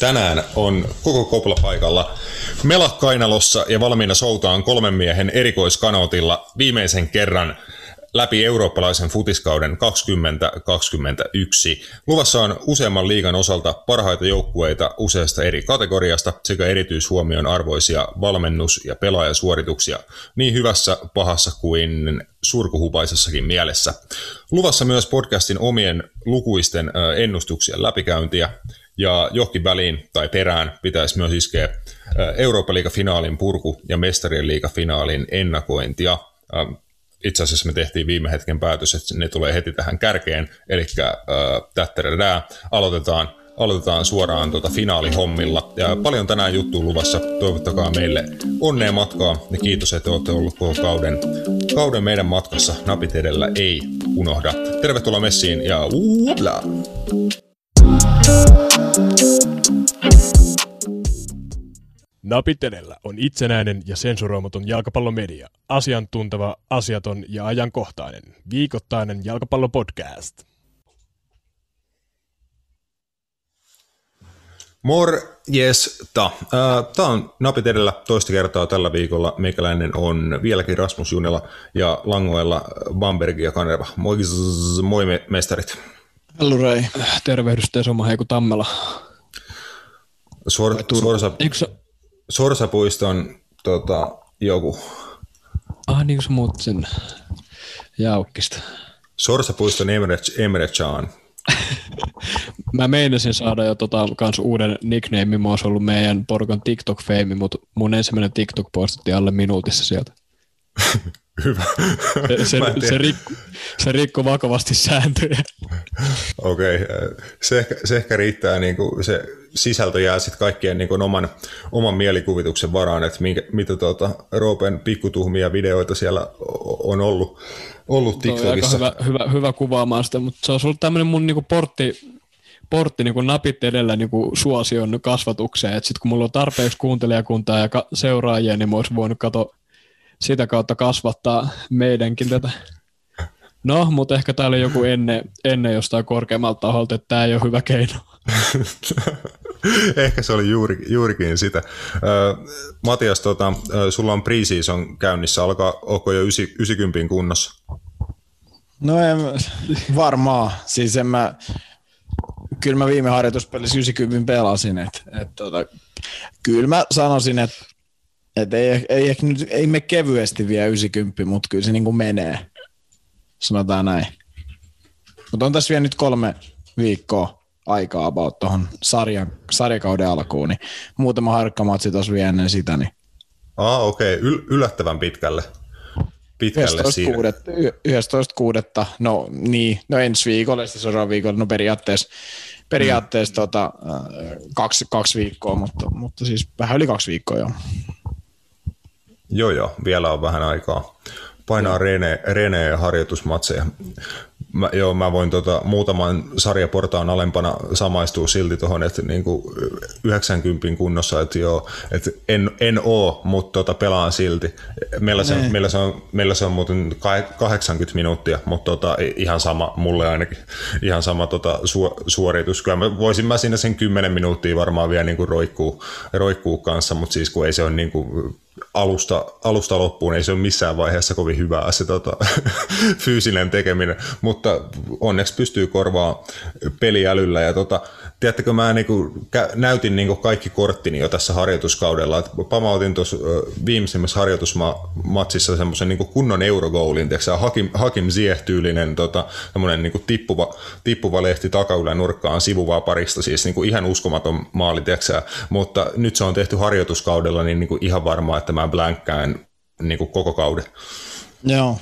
Tänään on koko kopla paikalla Mela Kainalossa ja valmiina soutaan kolmen miehen erikoiskanotilla viimeisen kerran läpi eurooppalaisen futiskauden 2021. Luvassa on useamman liigan osalta parhaita joukkueita useasta eri kategoriasta sekä erityishuomion arvoisia valmennus- ja pelaajasuorituksia niin hyvässä, pahassa kuin surkuhupaisessakin mielessä. Luvassa myös podcastin omien lukuisten ennustuksien läpikäyntiä ja johonkin väliin tai perään pitäisi myös iskeä Eurooppa-liiga-finaalin purku ja Mestarien liiga-finaalin ennakointia itse asiassa me tehtiin viime hetken päätös, että ne tulee heti tähän kärkeen, eli äh, aloitetaan, aloitetaan suoraan tuota finaalihommilla. Ja paljon tänään juttu luvassa, toivottakaa meille onnea matkaa ja kiitos, että olette ollut koko kauden, kauden meidän matkassa. Napit edellä ei unohda. Tervetuloa messiin ja uubla! Napit edellä on itsenäinen ja sensuroimaton jalkapallomedia. Asiantunteva, asiaton ja ajankohtainen. Viikoittainen jalkapallopodcast. Morjesta. Tämä on Napit edellä toista kertaa tällä viikolla. Meikäläinen on vieläkin Rasmus Junela ja langoilla Bamberg ja Kanerva. Moi, moi mestarit. Hellurei. Tervehdys Tesoma Heiku Tammela. Suor, suorsa, Sorsapuiston tota, joku. Ah, niin kuin sä muut sen jaukkista. Sorsapuiston Emre, Emre Chan. Mä meinasin saada jo tota, kans uuden nickname, mä olisi ollut meidän porukan TikTok-feimi, mutta mun ensimmäinen TikTok postattiin alle minuutissa sieltä. Hyvä. Se, se, se, rikko, se rikko vakavasti sääntöjä. Okei, okay. se, ehkä, se ehkä riittää, niin kuin se sisältö jää sitten kaikkien niin kuin oman, oman mielikuvituksen varaan, että minkä, mitä tuota, Roopen pikkutuhmia videoita siellä on ollut, ollut TikTokissa. hyvä, hyvä, hyvä kuvaamaan sitä, mutta se on ollut tämmöinen mun niin kuin portti, portti niin kuin napit edellä niin kuin suosion kasvatukseen, että sitten kun mulla on tarpeeksi kuuntelijakuntaa ja ka- seuraajia, niin mä olisin voinut katsoa sitä kautta kasvattaa meidänkin tätä. No, mutta ehkä täällä oli joku ennen, ennen jostain korkeammalta taholta, että tämä ei ole hyvä keino. ehkä se oli juuri, juurikin sitä. Matias, tota, sulla on preseason käynnissä. Alkaa, onko jo 90 kunnossa? No en, varmaan. Siis en mä, kyllä mä viime harjoituspelissä 90 pelasin. Et, et, tota, kyllä mä sanoisin, että et ei, ei, nyt, ei me kevyesti vielä 90, mutta kyllä se niin kuin menee. Sanotaan näin. Mutta on tässä vielä nyt kolme viikkoa aikaa about tuohon sarjan, sarjakauden alkuun, niin muutama harkkamatsi tuossa vielä ennen sitä. Niin. Ah, okei. Okay. Yl- yllättävän pitkälle. Pitkälle 11.6. No niin, no ensi viikolla, sitten seuraava viikolla, no periaatteessa, periaatteessa mm. tota, kaksi, kaksi viikkoa, mutta, mutta siis vähän yli kaksi viikkoa jo. Joo, joo, vielä on vähän aikaa painaa Rene, Rene harjoitusmatseja. Mä, joo, mä voin tota, muutaman sarjaportaan alempana samaistua silti tuohon, että niinku 90 kunnossa, että joo, että en, en oo, mutta tota, pelaan silti. Meillä se, meillä, se on, meillä se on muuten 80 minuuttia, mutta tota, ihan sama, mulle ainakin, ihan sama tota, su, suoritus. Kyllä mä voisin mä siinä sen 10 minuuttia varmaan vielä niinku roikkuu, roikkuu kanssa, mutta siis kun ei se ole niinku alusta, alusta loppuun, ei se ole missään vaiheessa kovin hyvää se tota, fyysinen tekeminen, mutta onneksi pystyy korvaa peliälyllä ja tota, tiedättekö, mä niinku, näytin niinku kaikki korttini jo tässä harjoituskaudella. Et pamautin tuossa viimeisimmässä harjoitusmatsissa semmoisen niinku kunnon eurogoulin, tiedätkö, Hakim, Hakim Ziyech-tyylinen tota, niinku tippuva, tippuva lehti takaylän nurkkaan sivuvaa parista, siis niinku ihan uskomaton maali, tiedätkö, mutta nyt se on tehty harjoituskaudella, niin niinku ihan varmaa, että mä blänkkään niinku koko kauden. Joo.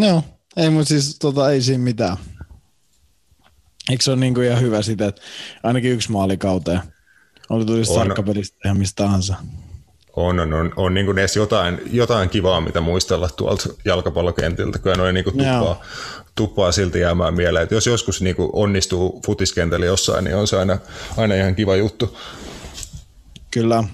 Joo, ei mutta siis tota, ei siinä mitään. Eikö se ole niin kuin ihan hyvä sitä, että ainakin yksi maali kauteen? Oli tulisi sarkkapelistä ihan mistä tahansa. On, on, on, on niin kuin edes jotain, jotain kivaa, mitä muistella tuolta jalkapallokentiltä. Kyllä noin niin kuin tuppaa, tuppaa silti jäämään mieleen. Että jos joskus niin kuin onnistuu futiskentällä jossain, niin on se aina, aina ihan kiva juttu. Kyllä.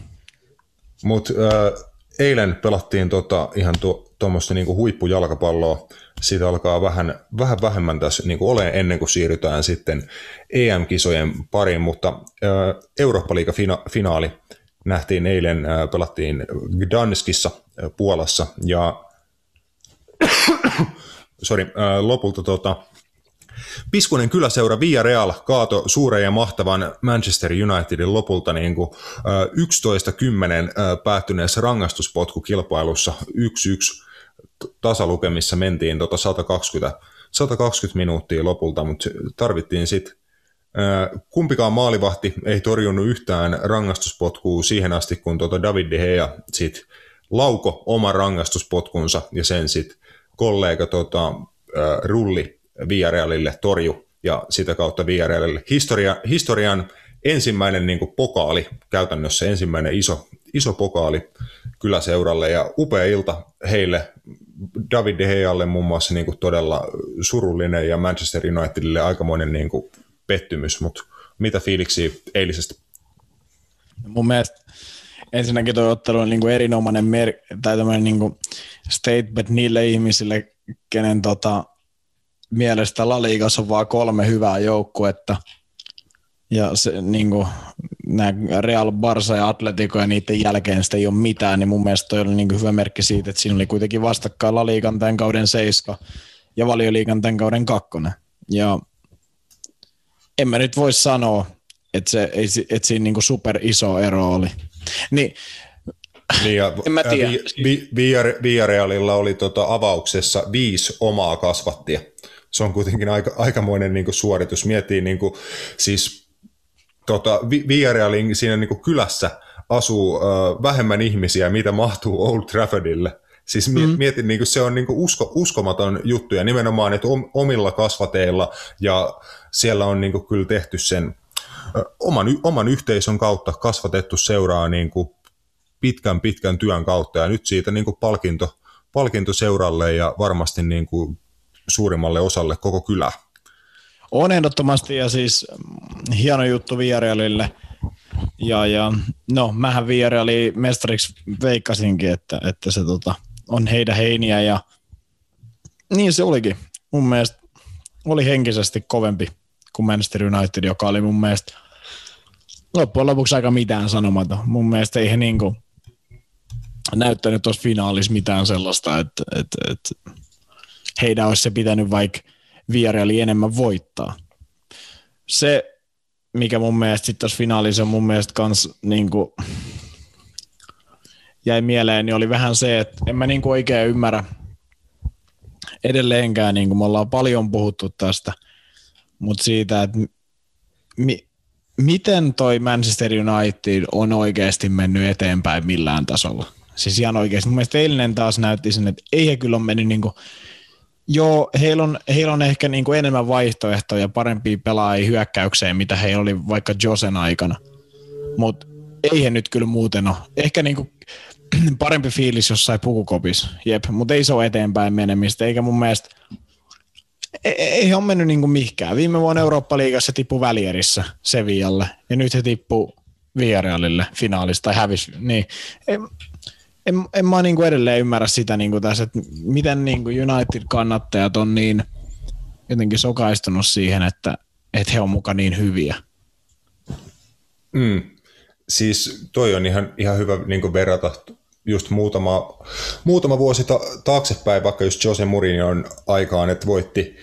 Mutta äh, eilen pelattiin tota, ihan tuommoista niinku huippujalkapalloa siitä alkaa vähän, vähän vähemmän tässä niin ole ennen kuin siirrytään sitten EM-kisojen pariin, mutta Eurooppa-liiga-finaali nähtiin eilen, pelattiin Gdanskissa Puolassa ja sorry, lopulta tota, Piskunen kyläseura Real kaato suuren ja mahtavan Manchester Unitedin lopulta niin kuin, 11-10 päättyneessä rangaistuspotkukilpailussa 1-1 tasalukemissa mentiin tota 120, 120 minuuttia lopulta, mutta tarvittiin sitten Kumpikaan maalivahti ei torjunut yhtään rangaistuspotkua siihen asti, kun tuota David De Gea sit lauko oman rangaistuspotkunsa ja sen sitten kollega tota, Rulli Villarealille torju ja sitä kautta Villarealille historia, historian ensimmäinen niin kuin pokaali, käytännössä ensimmäinen iso, iso pokaali kyläseuralle ja upea ilta heille. David De Gealle muun muassa niin kuin todella surullinen ja Manchester Unitedille aikamoinen niin kuin pettymys, mutta mitä fiiliksiä eilisestä? Mun mielestä ensinnäkin tuo ottelu on niin kuin erinomainen mer- tai niin kuin statement niille ihmisille, kenen tota, mielestä La Ligassa on vaan kolme hyvää joukkuetta. Ja se, niin kuin, nämä Real Barça ja Atletico ja niiden jälkeen sitä ei ole mitään, niin mun mielestä toi oli niin hyvä merkki siitä, että siinä oli kuitenkin vastakkain La Ligan tämän kauden seiska ja Valioliigan tämän kauden kakkonen. Ja en mä nyt voi sanoa, että, se, että siinä niin super iso ero oli. Niin, niin ja, en mä tiedä. Vi, vi, Villarealilla oli tota avauksessa viisi omaa kasvattia se on kuitenkin aika, aikamoinen niin suoritus. Miettii niin kuin, siis tota, Villarealin siinä niin kuin kylässä asuu ö, vähemmän ihmisiä, mitä mahtuu Old Traffordille. Siis mm-hmm. mietin, niin kuin se on niin kuin usko, uskomaton juttu ja nimenomaan, että omilla kasvateilla ja siellä on niin kuin kyllä tehty sen oman, oman yhteisön kautta kasvatettu seuraa niin kuin pitkän pitkän työn kautta ja nyt siitä niin kuin palkinto, palkinto seuralle ja varmasti niin kuin suurimmalle osalle koko kylä. On ehdottomasti ja siis hieno juttu Villarealille. Ja, ja no, mähän Villareali mestariksi veikkasinkin, että, että se tota, on heidän heiniä ja niin se olikin. Mun mielestä oli henkisesti kovempi kuin Manchester United, joka oli mun mielestä loppujen lopuksi aika mitään sanomaton. Mun mielestä ei he niinku näyttänyt tuossa finaalissa mitään sellaista, että, että, että heidän olisi se pitänyt vaikka Villareali enemmän voittaa. Se, mikä mun mielestä sitten tuossa finaalissa mun mielestä kans niin kuin, jäi mieleen, niin oli vähän se, että en mä niin kuin oikein ymmärrä edelleenkään, niin kuin me ollaan paljon puhuttu tästä, mutta siitä, että mi, miten toi Manchester United on oikeasti mennyt eteenpäin millään tasolla. Siis ihan oikeasti. Mun mielestä eilinen taas näytti sen, että ei he kyllä ole mennyt niin kuin Joo, heillä on, heillä on ehkä niin kuin enemmän vaihtoehtoja, parempia pelaajia hyökkäykseen, mitä heillä oli vaikka Josen aikana. Mutta ei he nyt kyllä muuten ole. Ehkä niin kuin parempi fiilis jossain pukukopissa, jep, mutta ei se ole eteenpäin menemistä, eikä mun mielestä ei, ei he ole mennyt niin kuin mihinkään. Viime vuonna Eurooppa-liigassa tippu välierissä Sevillalle, ja nyt he tippuu Villarrealille finaalista tai hävisi. Niin, en, en mä niinku edelleen ymmärrä sitä niinku tässä, että miten niinku United-kannattajat on niin jotenkin sokaistunut siihen, että, että he on muka niin hyviä. Mm. Siis toi on ihan, ihan hyvä niin verrata just muutama, muutama vuosi ta- taaksepäin, vaikka just Jose Mourinhon aikaan, että voitti,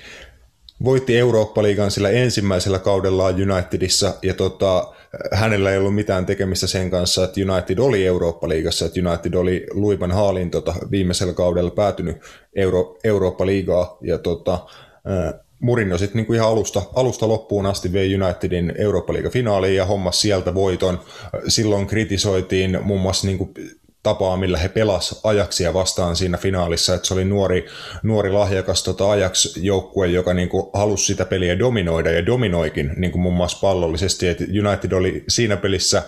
voitti Eurooppa-liigan sillä ensimmäisellä kaudellaan Unitedissa ja tota, hänellä ei ollut mitään tekemistä sen kanssa, että United oli Eurooppa-liigassa, että United oli Luivan Haalin tota, viimeisellä kaudella päätynyt Euro, Eurooppa-liigaa ja tota, Mourinho sitten niinku ihan alusta, alusta loppuun asti vei Unitedin Eurooppa-liiga-finaaliin ja hommas sieltä voiton. Silloin kritisoitiin muun muassa niinku tapaa, millä he pelas Ajaksia vastaan siinä finaalissa, että se oli nuori, nuori lahjakas tota Ajax-joukkue, joka niin kuin halusi sitä peliä dominoida ja dominoikin niin kuin muun muassa pallollisesti, että United oli siinä pelissä äh,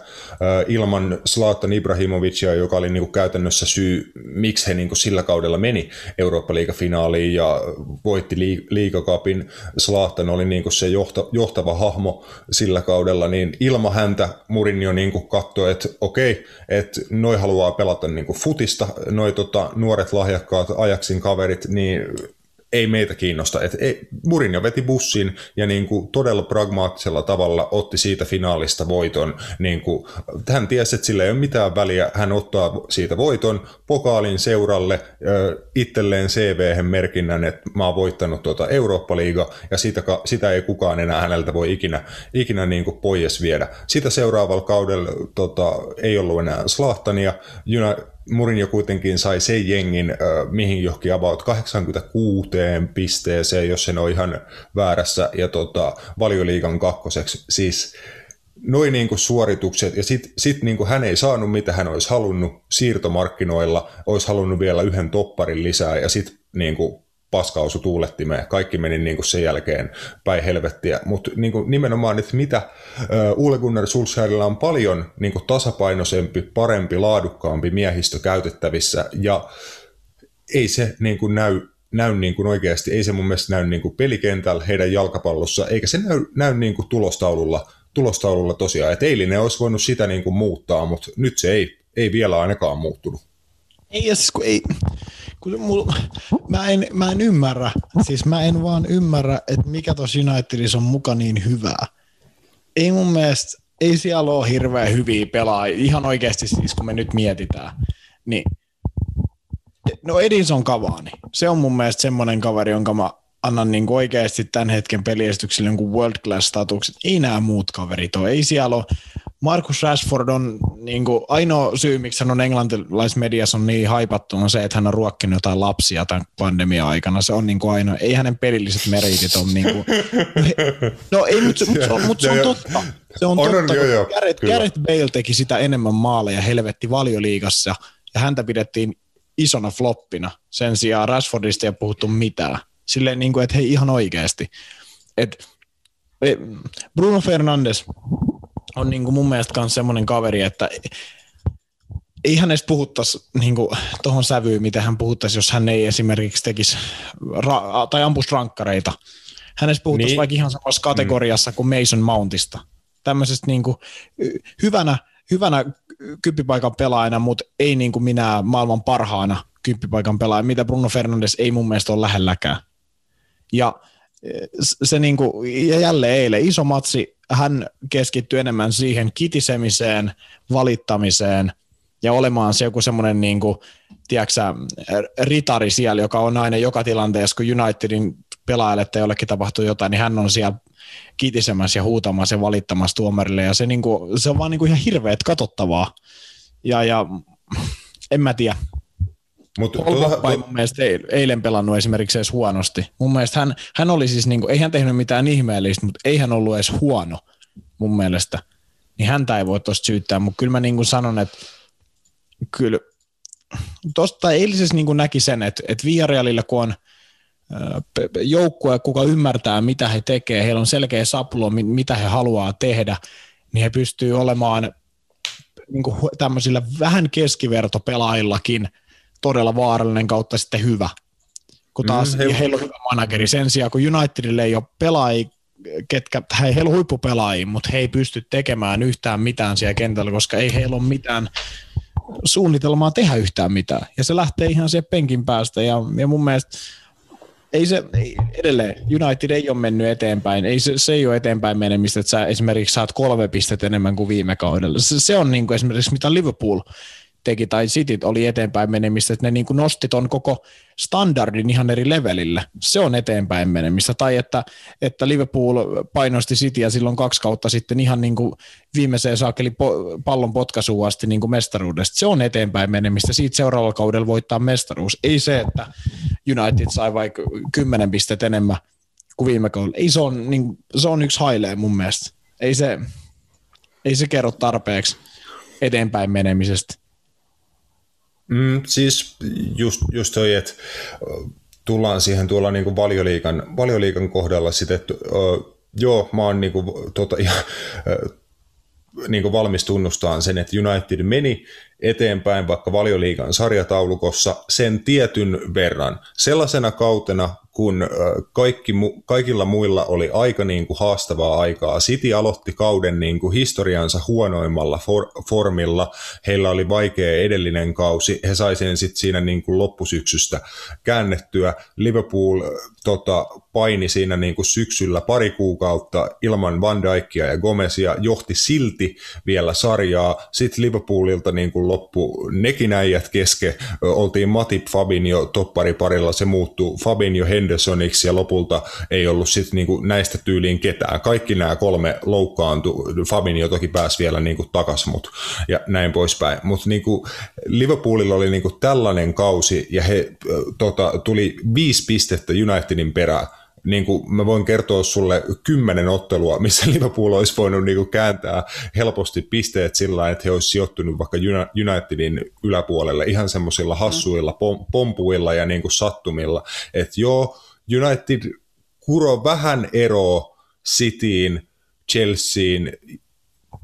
ilman Zlatan Ibrahimovicia, joka oli niin kuin käytännössä syy, miksi he niin kuin sillä kaudella meni Eurooppa-liigafinaaliin ja voitti liigakapin. Zlatan oli niin kuin se johta, johtava hahmo sillä kaudella, niin ilman häntä Mourinho niin kuin katsoi, että okei, että noi haluaa pelata niin kuin futista, noi tota, nuoret lahjakkaat Ajaksin kaverit, niin ei meitä kiinnosta. Et ei, Mourinho veti bussin ja niin kuin todella pragmaattisella tavalla otti siitä finaalista voiton. Niin kuin, hän tiesi, että sillä ei ole mitään väliä. Hän ottaa siitä voiton, pokaalin seuralle, itselleen cv merkinnän, että mä oon voittanut tuota Eurooppa-liiga ja sitä, sitä ei kukaan enää häneltä voi ikinä, ikinä niin kuin pois viedä. Sitä seuraavalla kaudella tota, ei ollut enää Slahtania. Murinjo kuitenkin sai sen jengin, mihin johonkin about 86 pisteeseen, jos en ole ihan väärässä, ja tota, valioliigan kakkoseksi. Siis noin niin kuin suoritukset, ja sitten sit niin kuin hän ei saanut mitä hän olisi halunnut siirtomarkkinoilla, olisi halunnut vielä yhden topparin lisää, ja sitten niin kuin paskausu tuulettimeen. Kaikki meni niin kuin sen jälkeen päin helvettiä. Mutta niin nimenomaan, että mitä Ule Gunnar Solskjaerilla on paljon niin kuin tasapainoisempi, parempi, laadukkaampi miehistö käytettävissä ja ei se niin kuin näy näy niin kuin oikeasti, ei se mun mielestä näy niin kuin pelikentällä heidän jalkapallossa, eikä se näy, näy niin kuin tulostaululla, tulostaululla tosiaan. Et eilinen olisi voinut sitä niin kuin muuttaa, mutta nyt se ei, ei vielä ainakaan muuttunut. Ei, siis kun ei, kun mul, mä, en, mä en ymmärrä, siis mä en vaan ymmärrä, että mikä tuossa Unitedissa on muka niin hyvää. Ei mun mielestä, ei siellä ole hirveän hyviä pelaajia, ihan oikeasti siis kun me nyt mietitään, niin no Edinson Cavani, se on mun mielestä semmoinen kaveri, jonka mä annan niin oikeasti tämän hetken peliesitykselle jonkun world class statuksen. Ei nämä muut kaverit ole. Ei siellä ole Marcus Rashford on niin kuin, ainoa syy, miksi hän on englantilaismediassa on niin haipattu, on se, että hän on ruokkinut jotain lapsia tämän pandemian aikana. Se on niin kuin ainoa. Ei hänen pelilliset meritit ole niin kuin, No ei, mutta mut se on, mut se on totta. Se on, on totta, on, jo, jo, Gareth, Gareth Bale teki sitä enemmän maaleja helvetti valioliigassa, ja häntä pidettiin isona floppina. Sen sijaan Rashfordista ei puhuttu mitään. Silleen, niin kuin, että hei ihan oikeasti. Et, Bruno Fernandes, on niin kuin mun mielestä myös semmoinen kaveri, että ei hänestä puhuttaisi niin tuohon sävyyn, mitä hän puhuttaisi, jos hän ei esimerkiksi tekisi ra- tai ampuisi rankkareita. Hänestä puhuttaisiin niin. vaikka ihan samassa kategoriassa mm. kuin Mason Mountista. Tämmöisestä niin kuin, hyvänä, hyvänä kyppipaikan pelaajana, mutta ei niin kuin minä maailman parhaana kyppipaikan pelaaja, mitä Bruno Fernandes ei mun mielestä ole lähelläkään. Ja se niin kuin, ja jälleen eilen iso matsi, hän keskittyi enemmän siihen kitisemiseen, valittamiseen ja olemaan se joku semmoinen niin kuin, tiedätkö, ritari siellä, joka on aina joka tilanteessa, kun Unitedin pelaajalle tai jollekin tapahtuu jotain, niin hän on siellä kitisemässä ja huutamassa ja valittamassa tuomarille. Ja se, niin kuin, se on vaan niin kuin ihan hirveet katsottavaa. Ja, ja en mä tiedä, mutta tuota, mun mielestä eilen pelannut esimerkiksi edes huonosti. Mun mielestä hän, hän oli siis, niin kuin, ei hän tehnyt mitään ihmeellistä, mutta ei hän ollut edes huono mun mielestä. Niin häntä ei voi tuosta syyttää, mutta kyllä mä niin kuin sanon, että kyllä tuosta eilisessä niin kuin näki sen, että, että Villarealilla kun on joukkue, kuka ymmärtää, mitä he tekee, heillä on selkeä saplo, mitä he haluaa tehdä, niin he pystyy olemaan niin kuin tämmöisillä vähän keskivertopelaillakin – todella vaarallinen kautta sitten hyvä. Kun taas mm, he... heillä on hyvä manageri. Sen sijaan, kun Unitedille ei ole pelaajia, ketkä, he, heillä on huippupelaajia, mutta he ei pysty tekemään yhtään mitään siellä kentällä, koska ei heillä ole mitään suunnitelmaa tehdä yhtään mitään. Ja se lähtee ihan siihen penkin päästä. Ja, ja mun mielestä ei se, ei, edelleen, United ei ole mennyt eteenpäin. Ei se, se ei ole eteenpäin menemistä, että sä esimerkiksi saat kolme pistettä enemmän kuin viime kaudella. Se, se on niin kuin esimerkiksi mitä Liverpool – teki tai City oli eteenpäin menemistä, että ne niin kuin nosti ton koko standardin ihan eri levelille. Se on eteenpäin menemistä. Tai että, että Liverpool painosti Cityä silloin kaksi kautta sitten ihan niin kuin viimeiseen saakeli po- pallon potkaisuun asti niin kuin mestaruudesta. Se on eteenpäin menemistä. Siitä seuraavalla kaudella voittaa mestaruus. Ei se, että United sai vaikka kymmenen pistettä enemmän kuin viime kaudella. Ei se on, niin, se on yksi hailee mun mielestä. Ei se, ei se kerro tarpeeksi eteenpäin menemisestä. Mm, siis just, just toi, että tullaan siihen tuolla niin valioliikan, valioliikan kohdalla sitten, että uh, joo, mä oon niin kuin, tota, ja, niin kuin valmis tunnustaan sen, että United meni eteenpäin vaikka valioliikan sarjataulukossa sen tietyn verran. Sellaisena kautena, kun kaikki, kaikilla muilla oli aika niin kuin haastavaa aikaa. City aloitti kauden niin kuin historiansa huonoimmalla for, formilla. Heillä oli vaikea edellinen kausi. He sai sen sitten siinä niin kuin loppusyksystä käännettyä. Liverpool tota, paini siinä niin kuin syksyllä pari kuukautta ilman Van Dijkia ja Gomezia, johti silti vielä sarjaa. Sitten Liverpoolilta niin kuin loppu nekin äijät keske. Oltiin Matip Fabinho toppariparilla, se muuttui Fabinho Hendersoniksi ja lopulta ei ollut sitten niin kuin näistä tyyliin ketään. Kaikki nämä kolme loukkaantu. Fabinho toki pääsi vielä niin kuin takas, mut, ja näin poispäin. Mutta niin Liverpoolilla oli niin kuin tällainen kausi ja he tota, tuli viisi pistettä Unitedin perään niin kuin mä voin kertoa sulle kymmenen ottelua, missä Liverpool olisi voinut niin kuin kääntää helposti pisteet sillä että he olisivat sijoittunut vaikka Unitedin yläpuolelle ihan semmoisilla hassuilla pom- pompuilla ja niin kuin sattumilla. Että joo, United kuro vähän eroa Cityin, Chelseain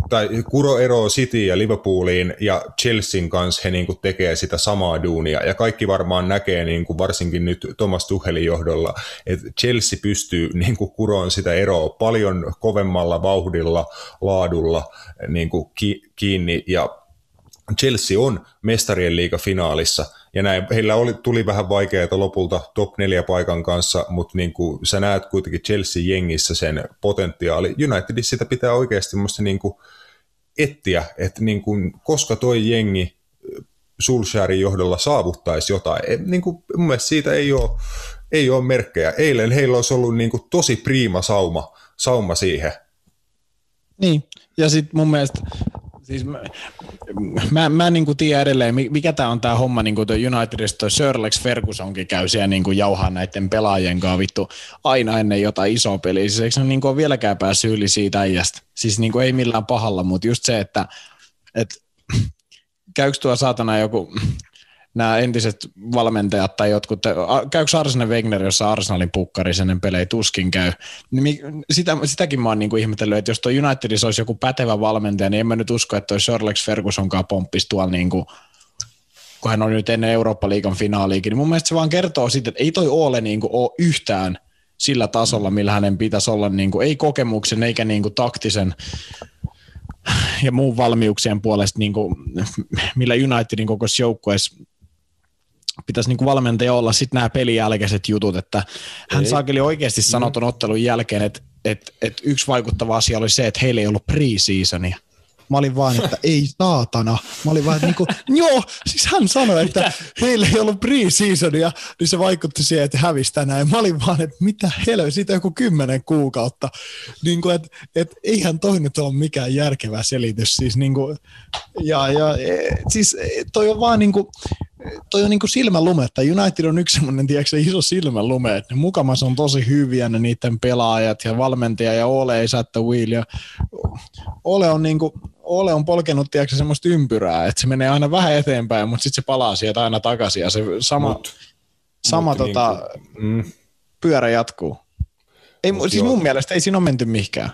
tai Kuro ero City ja Liverpooliin ja Chelsean kanssa he niin kuin tekee sitä samaa duunia. Ja kaikki varmaan näkee niin kuin varsinkin nyt Thomas Tuchelin johdolla, että Chelsea pystyy niin kuin kuroon sitä eroa paljon kovemmalla vauhdilla, laadulla niin kuin kiinni. Ja Chelsea on mestarien liiga finaalissa. Ja näin, heillä oli, tuli vähän vaikeaa lopulta top 4 paikan kanssa, mutta niin kuin sä näet kuitenkin Chelsea-jengissä sen potentiaali. Unitedissa sitä pitää oikeasti musta niin kuin etsiä, että niin kuin, koska toi jengi Sulsharin johdolla saavuttaisi jotain. niin kuin, mun mielestä siitä ei ole, ei ole merkkejä. Eilen heillä olisi ollut niin kuin tosi priima sauma, sauma siihen. Niin, ja sitten mun mielestä Siis mä, mä, mä en niin tiedä edelleen, mikä tämä on tämä homma, niin kuin Unitedista toi Sir Alex Fergusonkin käy siellä niin jauhaa näiden pelaajien kanssa vittu aina ennen jotain isoa peliä. Siis eikö se niin ole vieläkään päässyt yli siitä äijästä? Siis niin kuin ei millään pahalla, mutta just se, että, että käykö tuo saatana joku nämä entiset valmentajat tai jotkut, käykö Arsene Wenger jossa Arsenalin pukkari sen pelejä tuskin käy, niin sitä, sitäkin mä oon niin kuin ihmetellyt, että jos tuo Unitedissa olisi joku pätevä valmentaja, niin en mä nyt usko, että toi Sir Fergusonkaan pomppisi tuolla niin kuin, kun hän on nyt ennen Eurooppa-liigan finaaliikin, niin mun mielestä se vaan kertoo siitä, että ei toi Ole niin kuin ole yhtään sillä tasolla, millä hänen pitäisi olla, niin kuin, ei kokemuksen eikä niin kuin taktisen ja muun valmiuksien puolesta, niin kuin, millä Unitedin koko joukkueessa pitäisi niin valmentaja olla sitten nämä pelin jälkeiset jutut, että hän ei. saakeli oikeasti sanoi tuon ottelun jälkeen, että, että, että yksi vaikuttava asia oli se, että heillä ei ollut pre-seasonia. Mä olin vaan, että ei saatana. Mä olin vaan, että niin kuin, joo, siis hän sanoi, että heillä ei ollut pre-seasonia, niin se vaikutti siihen, että hävisi tänään. Mä olin vaan, että mitä helveä, siitä joku kymmenen kuukautta. Niin kuin, että, että eihän toi nyt ole mikään järkevä selitys. Siis, niin kuin, ja, ja, e, siis toi on vaan niin kuin, toi on niinku silmänlumetta. United on yksi semmoinen, tiedätkö, iso silmänlume, että ne mukamas on tosi hyviä ne niiden pelaajat ja valmentaja ja Ole ei että Will ja Ole on niinku, Ole on polkenut tiedätkö, semmoista ympyrää, että se menee aina vähän eteenpäin, mutta sitten se palaa sieltä aina takaisin ja se sama, mut, sama mut tota, niinku, mm. pyörä jatkuu. Ei, mut siis mun mielestä ei siinä ole menty mihinkään.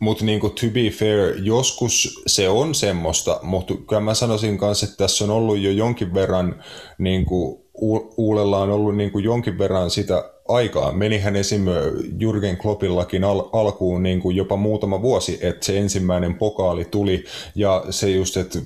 Mutta niin to be fair, joskus se on semmoista, mutta kyllä mä sanoisin kanssa, että tässä on ollut jo jonkin verran, niin kuin, Uulella on ollut niin kuin jonkin verran sitä aikaa. Menihän esim. Jürgen Kloppillakin al- alkuun niin kuin jopa muutama vuosi, että se ensimmäinen pokaali tuli ja se just, että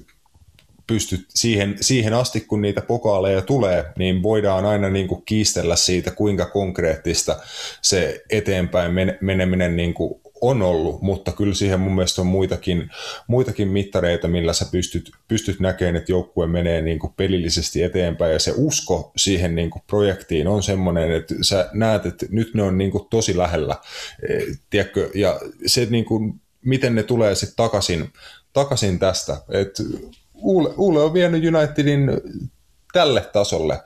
pystyt siihen, siihen asti, kun niitä pokaaleja tulee, niin voidaan aina niin kuin kiistellä siitä, kuinka konkreettista se eteenpäin meneminen niin kuin on ollut, mutta kyllä siihen mun mielestä on muitakin, muitakin mittareita, millä sä pystyt, pystyt näkemään, että joukkue menee niin kuin pelillisesti eteenpäin. Ja se usko siihen niin kuin projektiin on semmoinen, että sä näet, että nyt ne on niin kuin tosi lähellä, e, tiedätkö, ja se niin kuin, miten ne tulee sitten takaisin, takaisin tästä, että Uule, Uule on vienyt Unitedin tälle tasolle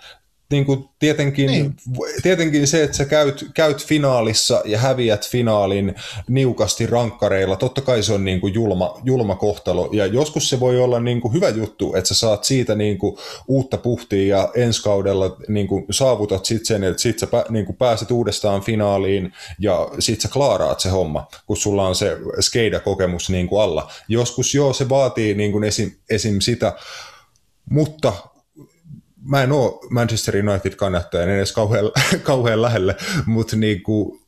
niin kuin tietenkin, niin. tietenkin se, että sä käyt, käyt finaalissa ja häviät finaalin niukasti rankkareilla, totta kai se on niin kuin julma, julma kohtalo. Ja joskus se voi olla niin kuin hyvä juttu, että sä saat siitä niin kuin uutta puhtia ja ensi kaudella niin kuin saavutat sit sen, että sit sä pä, niin kuin pääset uudestaan finaaliin ja sit sä klaaraat se homma, kun sulla on se skeida-kokemus niin kuin alla. Joskus joo, se vaatii niin kuin esim, esim sitä, mutta mä en ole Manchester United-kannattaja en edes kauhean, kauhean lähelle, mutta niin kuin,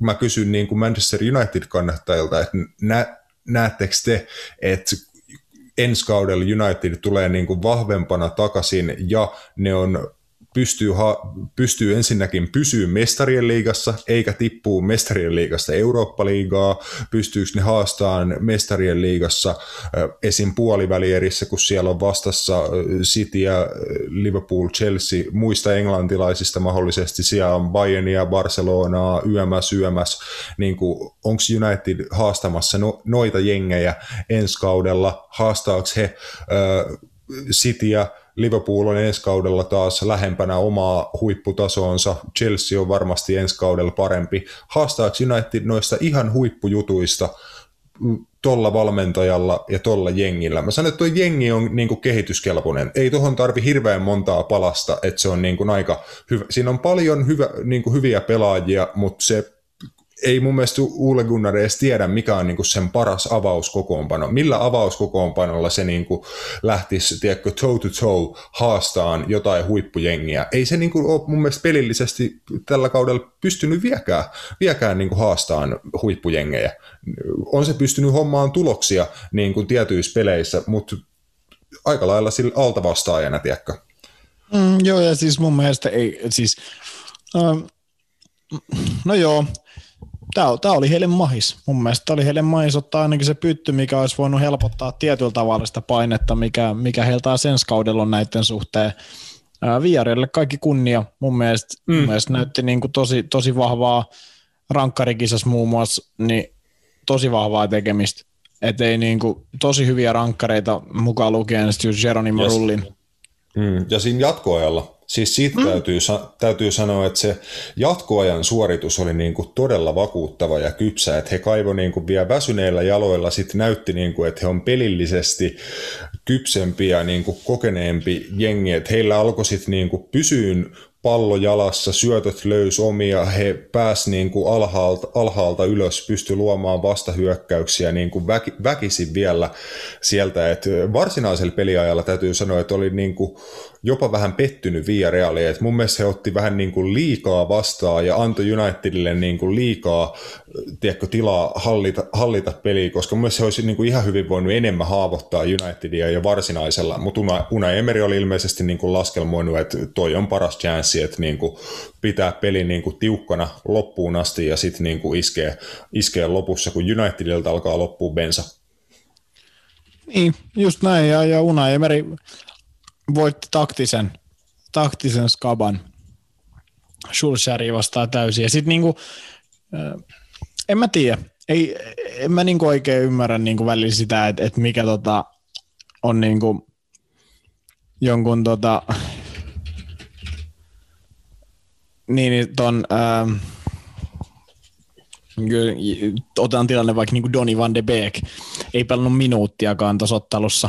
mä kysyn niin kuin Manchester United-kannattajilta, että nä, näettekö te, että ensi kaudella United tulee niin kuin vahvempana takaisin ja ne on pystyy, ha- pystyy ensinnäkin pysyä mestarien liigassa, eikä tippuu mestarien liigasta Eurooppa-liigaa, pystyykö ne haastamaan mestarien liigassa esim. puolivälierissä, kun siellä on vastassa City ja Liverpool, Chelsea, muista englantilaisista mahdollisesti, siellä on Bayernia, Barcelonaa, YMS, YMS, niin onko United haastamassa no, noita jengejä ensi kaudella, haastaako he äh, Cityä, Liverpool on ensi kaudella taas lähempänä omaa huipputasoonsa, Chelsea on varmasti ensi kaudella parempi. Haastaako United noista ihan huippujutuista tolla valmentajalla ja tolla jengillä. Mä sanon, että tuo jengi on niin kuin kehityskelpoinen. Ei tuohon tarvi hirveän montaa palasta, että se on niin kuin aika hyvä. Siinä on paljon hyvä, niin kuin hyviä pelaajia, mutta se ei mun mielestä Ule Gunnar edes tiedä, mikä on niinku sen paras avauskokoonpano. Millä avauskokoonpanolla se niinku lähtisi, tiedätkö, toe to toe haastaan jotain huippujengiä. Ei se niinku ole mun mielestä pelillisesti tällä kaudella pystynyt viekään, viekään niinku haastaan huippujengejä. On se pystynyt hommaan tuloksia niin kuin tietyissä peleissä, mutta aika lailla sillä altavastaajana, tiedätkö? Mm, joo, ja siis mun mielestä ei, siis, ähm, no joo, tämä, tämä oli heille mahis. Mun mielestä oli heille mahis ottaa ainakin se pytty, mikä olisi voinut helpottaa tietyllä tavalla sitä painetta, mikä, mikä heiltä ensi kaudella on näiden suhteen. Viarille kaikki kunnia. Mun mielestä, mm. mun mielestä näytti niin kuin tosi, tosi vahvaa rankkarikisassa muun muassa, niin tosi vahvaa tekemistä. Et ei niin kuin, tosi hyviä rankkareita mukaan lukien Jeronimo yes. Rullin. Mm. Ja siinä jatkoajalla Siis siitä mm. täytyy, täytyy sanoa, että se jatkoajan suoritus oli niin kuin todella vakuuttava ja kypsä, että he kaivo niin kuin vielä väsyneillä jaloilla, sitten näytti, niin kuin, että he on pelillisesti kypsempi ja niin kuin kokeneempi jengi, että heillä alkoi sitten niin kuin pysyyn pallo jalassa, syötöt löys omia, he pääs niin kuin alhaalta, alhaalta ylös, pysty luomaan vastahyökkäyksiä niin kuin väki, väkisin vielä sieltä, että varsinaisella peliajalla täytyy sanoa, että oli niin kuin jopa vähän pettynyt Villarealia, että mun mielestä he otti vähän niin kuin liikaa vastaan ja antoi Unitedille niin kuin liikaa tiedätkö, tilaa hallita, hallita peliä, koska mun mielestä he olisi niin kuin ihan hyvin voinut enemmän haavoittaa Unitedia jo varsinaisella, mutta Una, Una Emery oli ilmeisesti niin kuin laskelmoinut, että toi on paras chanssi, että niin kuin pitää peli niin kuin tiukkana loppuun asti ja sitten niin iskee, iskee lopussa, kun Unitedilta alkaa loppua bensa. Niin, just näin, ja, ja Una Emery voitti taktisen, taktisen skaban. Schulzeri vastaa täysin. Ja sitten niinku, en mä tiedä, ei, en mä niinku oikein ymmärrä niinku välillä sitä, että et mikä tota, on niinku jonkun tota, niin, niin ton, ää, otan tilanne vaikka niin Donny van de Beek, ei pelannut minuuttiakaan tuossa ottelussa,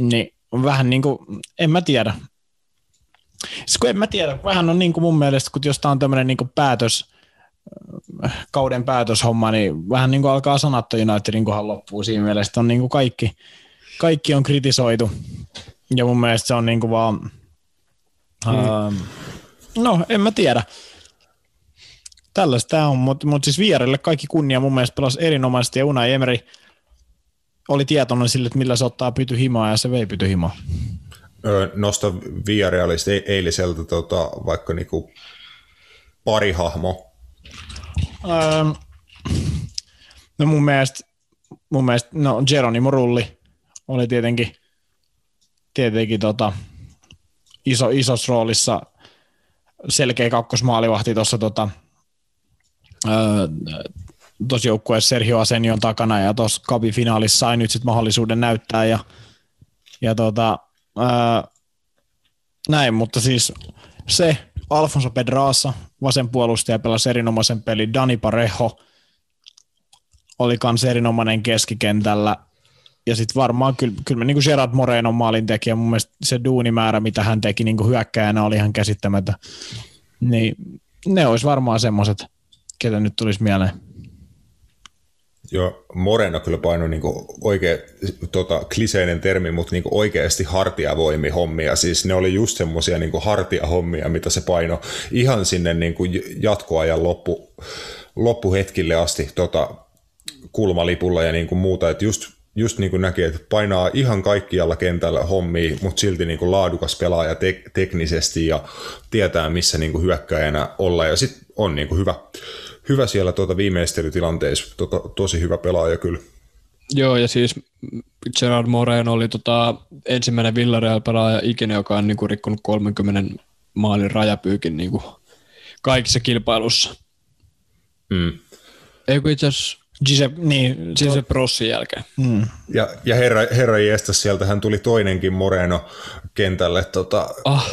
niin on vähän niin kuin, en mä tiedä. Siis kun en mä tiedä, vähän on niin kuin mun mielestä, kun jos tämä on tämmöinen niin päätös, kauden päätöshomma, niin vähän niin kuin alkaa sanatta Unitedin kohan loppuu siinä mielessä, on niin kuin kaikki, kaikki on kritisoitu. Ja mun mielestä se on niin kuin vaan, mm. uh, no en mä tiedä. Tällaista tämä on, mutta mut siis Vierelle kaikki kunnia mun mielestä pelasi erinomaisesti ja Unai Emery – oli tietoinen sille, että millä se ottaa pyty himaa ja se vei pyty himaa. Nosta Villarealista eiliseltä tota, vaikka niinku pari hahmo. Öö, no mun mielestä, mun mielestä no Geronimo Rulli oli tietenkin, tietenkin tota, iso, isossa roolissa selkeä kakkosmaalivahti tuossa tota, öö, tuossa joukkueessa Sergio Asenion takana ja tuossa finaalissa sai nyt sitten mahdollisuuden näyttää ja, ja tota, ää, näin, mutta siis se Alfonso Pedraza, vasen puolustaja, pelasi erinomaisen pelin, Dani Parejo oli kans erinomainen keskikentällä, ja sitten varmaan kyllä, kyllä mä niin kuin Gerard Moreno maalintekijä, mun mielestä se duunimäärä, mitä hän teki niin kuin hyökkäjänä, oli ihan käsittämätön. Niin ne olisi varmaan semmoiset, ketä nyt tulisi mieleen. Joo, Moreno kyllä painoi niinku oikein, tota, kliseinen termi, mutta niinku oikeasti hartiavoimi hommia. Siis ne oli just semmoisia niinku hartiahommia, mitä se paino ihan sinne niinku jatkoajan loppu, loppuhetkille asti tota, kulmalipulla ja niinku muuta. Et just just niin näki, että painaa ihan kaikkialla kentällä hommia, mutta silti niin laadukas pelaaja tek- teknisesti ja tietää, missä niin hyökkäjänä olla. Ja sitten on niin hyvä, hyvä siellä tuota viimeistelytilanteissa, tota, tosi hyvä pelaaja kyllä. Joo, ja siis Gerard Moreno oli tota ensimmäinen Villarreal-pelaaja ikinä, joka on niinku rikkonut 30 maalin rajapyykin niinku kaikissa kilpailussa. Mm. Eikö itse asiassa Giuseppe, niin, Giuseppe Rossin jälkeen. Mm. Ja, ja herra, herra Jestas, sieltähän tuli toinenkin Moreno kentälle. Tota, ah.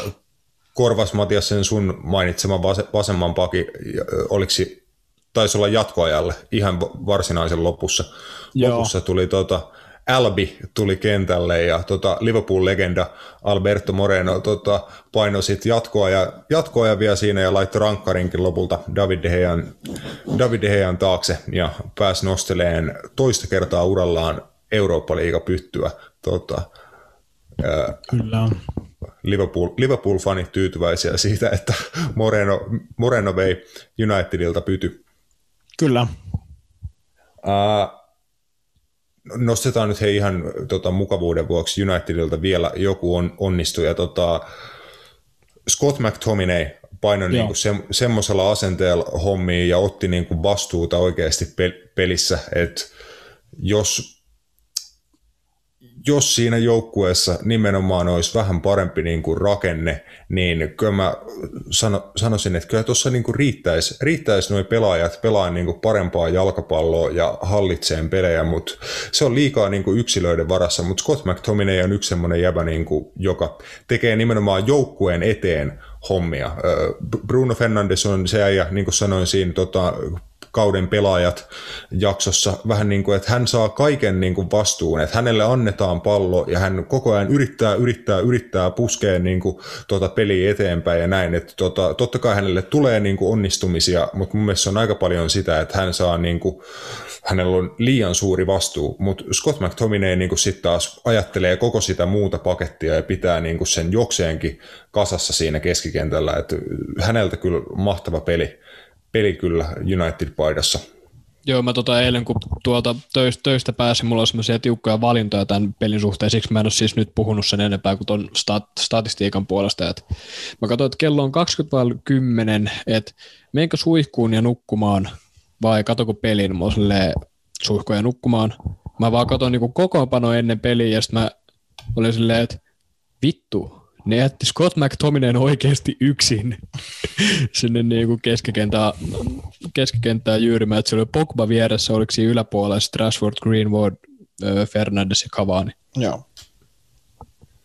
Korvas Matias sen sun mainitsema vasemman paki, oliko taisi olla jatkoajalle ihan varsinaisen lopussa. Joo. Lopussa tuli tota, Albi tuli kentälle ja tota, Liverpool-legenda Alberto Moreno tota, painoi sitten jatkoa ja, jatkoa ja vielä siinä ja laittoi rankkarinkin lopulta David De Gean, David De Gean taakse ja pääsi nosteleen toista kertaa urallaan Eurooppa-liiga pyttyä. Tota, Kyllä Liverpool, Liverpool-fanit tyytyväisiä siitä, että Moreno, Moreno vei Unitedilta pyty. Kyllä. Uh, nostetaan nyt hei ihan tota, mukavuuden vuoksi Unitedilta vielä joku on, onnistui. Ja, tota, Scott McTominay painoi niinku se, semmoisella asenteella hommiin ja otti niinku vastuuta oikeasti pelissä, että jos jos siinä joukkueessa nimenomaan olisi vähän parempi niin kuin rakenne, niin kyllä mä sano, sanoisin, että kyllä tuossa niin riittäisi, riittäisi nuo pelaajat pelaa niin kuin parempaa jalkapalloa ja hallitseen pelejä, mutta se on liikaa niin kuin yksilöiden varassa, mutta Scott McTominay on yksi semmoinen jäbä, niin kuin, joka tekee nimenomaan joukkueen eteen hommia. Bruno Fernandes on se ja niin kuin sanoin siinä tota, kauden pelaajat jaksossa. Vähän niin kuin, että hän saa kaiken niin kuin vastuun, että hänelle annetaan pallo ja hän koko ajan yrittää, yrittää, yrittää puskea niin kuin, tuota peliä eteenpäin ja näin, että tota, totta kai hänelle tulee niin kuin onnistumisia, mutta mun mielestä on aika paljon sitä, että hän saa niin kuin, hänellä on liian suuri vastuu, mutta Scott McTominay niin sitten taas ajattelee koko sitä muuta pakettia ja pitää niin kuin sen jokseenkin kasassa siinä keskikentällä, että häneltä kyllä mahtava peli peli kyllä United-paidassa. Joo, mä tota eilen kun tuolta töistä, töistä pääsin, mulla on semmoisia tiukkoja valintoja tämän pelin suhteen, siksi mä en ole siis nyt puhunut sen enempää kuin ton stat, statistiikan puolesta. Et mä katsoin, että kello on 20 että menkö suihkuun ja nukkumaan vai katoko pelin, mä suihkuun ja nukkumaan. Mä vaan katsoin niin kokoonpano ennen peliä ja sitten mä olin silleen, että vittu, ne jätti Scott McTominayn oikeasti yksin sinne niin kuin keskikenttään, keskikenttään jyyrimään, että se oli Pogba vieressä, oliko siinä yläpuolella Strasford, Greenwood, Fernandes ja Cavani. Joo.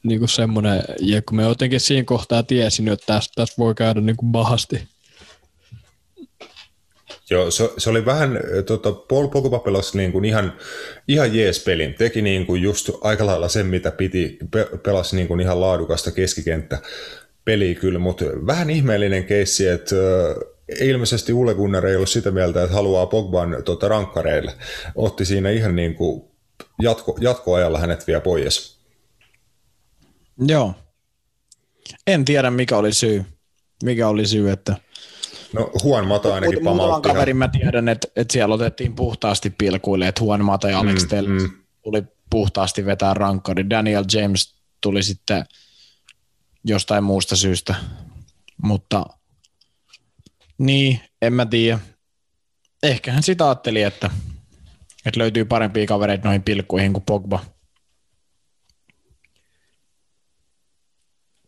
Niin kuin semmoinen, ja kun me jotenkin siinä kohtaa tiesin, että tästä, tästä voi käydä niin kuin bahasti. Joo, se, se oli vähän, tota, Paul Pogba pelasi niin kuin ihan, ihan jees pelin. Teki niin kuin just aika lailla sen, mitä piti. Pe, pelasi niin kuin ihan laadukasta keskikenttä peliä kyllä, mutta vähän ihmeellinen keissi, että ilmeisesti Ule Gunnar ei ollut sitä mieltä, että haluaa Pogban tota, rankkareille. Otti siinä ihan niin kuin jatko, jatkoajalla hänet vielä pois. Joo. En tiedä, mikä oli syy. Mikä oli syy, että No Juan Mata ainakin pamautti. Muutaman kaverin mä tiedän, että, että siellä otettiin puhtaasti pilkuille, että Juan Mata ja Alex mm, Telles mm. tuli puhtaasti vetää rankkari. Daniel James tuli sitten jostain muusta syystä, mutta niin, en mä tiedä. Ehkä hän sitä ajatteli, että, että löytyy parempia kavereita noihin pilkkuihin kuin Pogba –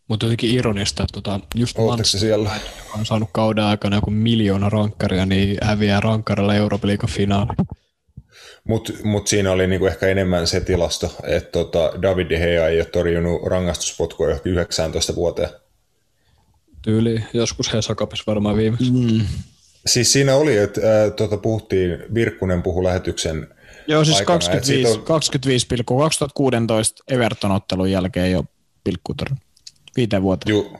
Mutta jotenkin ironista, että tota, just Manchester, siellä? on saanut kauden aikana joku miljoona rankkaria, niin häviää rankkarilla Euroopan liigan finaali. Mutta mut siinä oli niinku ehkä enemmän se tilasto, että tota David De Gea ei ole torjunut rangaistuspotkua ehkä 19 vuoteen. Tyyli, joskus Hesakapissa varmaan viimeksi. Mm. Siis siinä oli, että äh, tota, puhuttiin, Virkkunen puhu lähetyksen Joo, siis aikana, 25, on... 25 2016 Everton-ottelun jälkeen jo pilkkutorjunut viiteen vuoteen. Ju,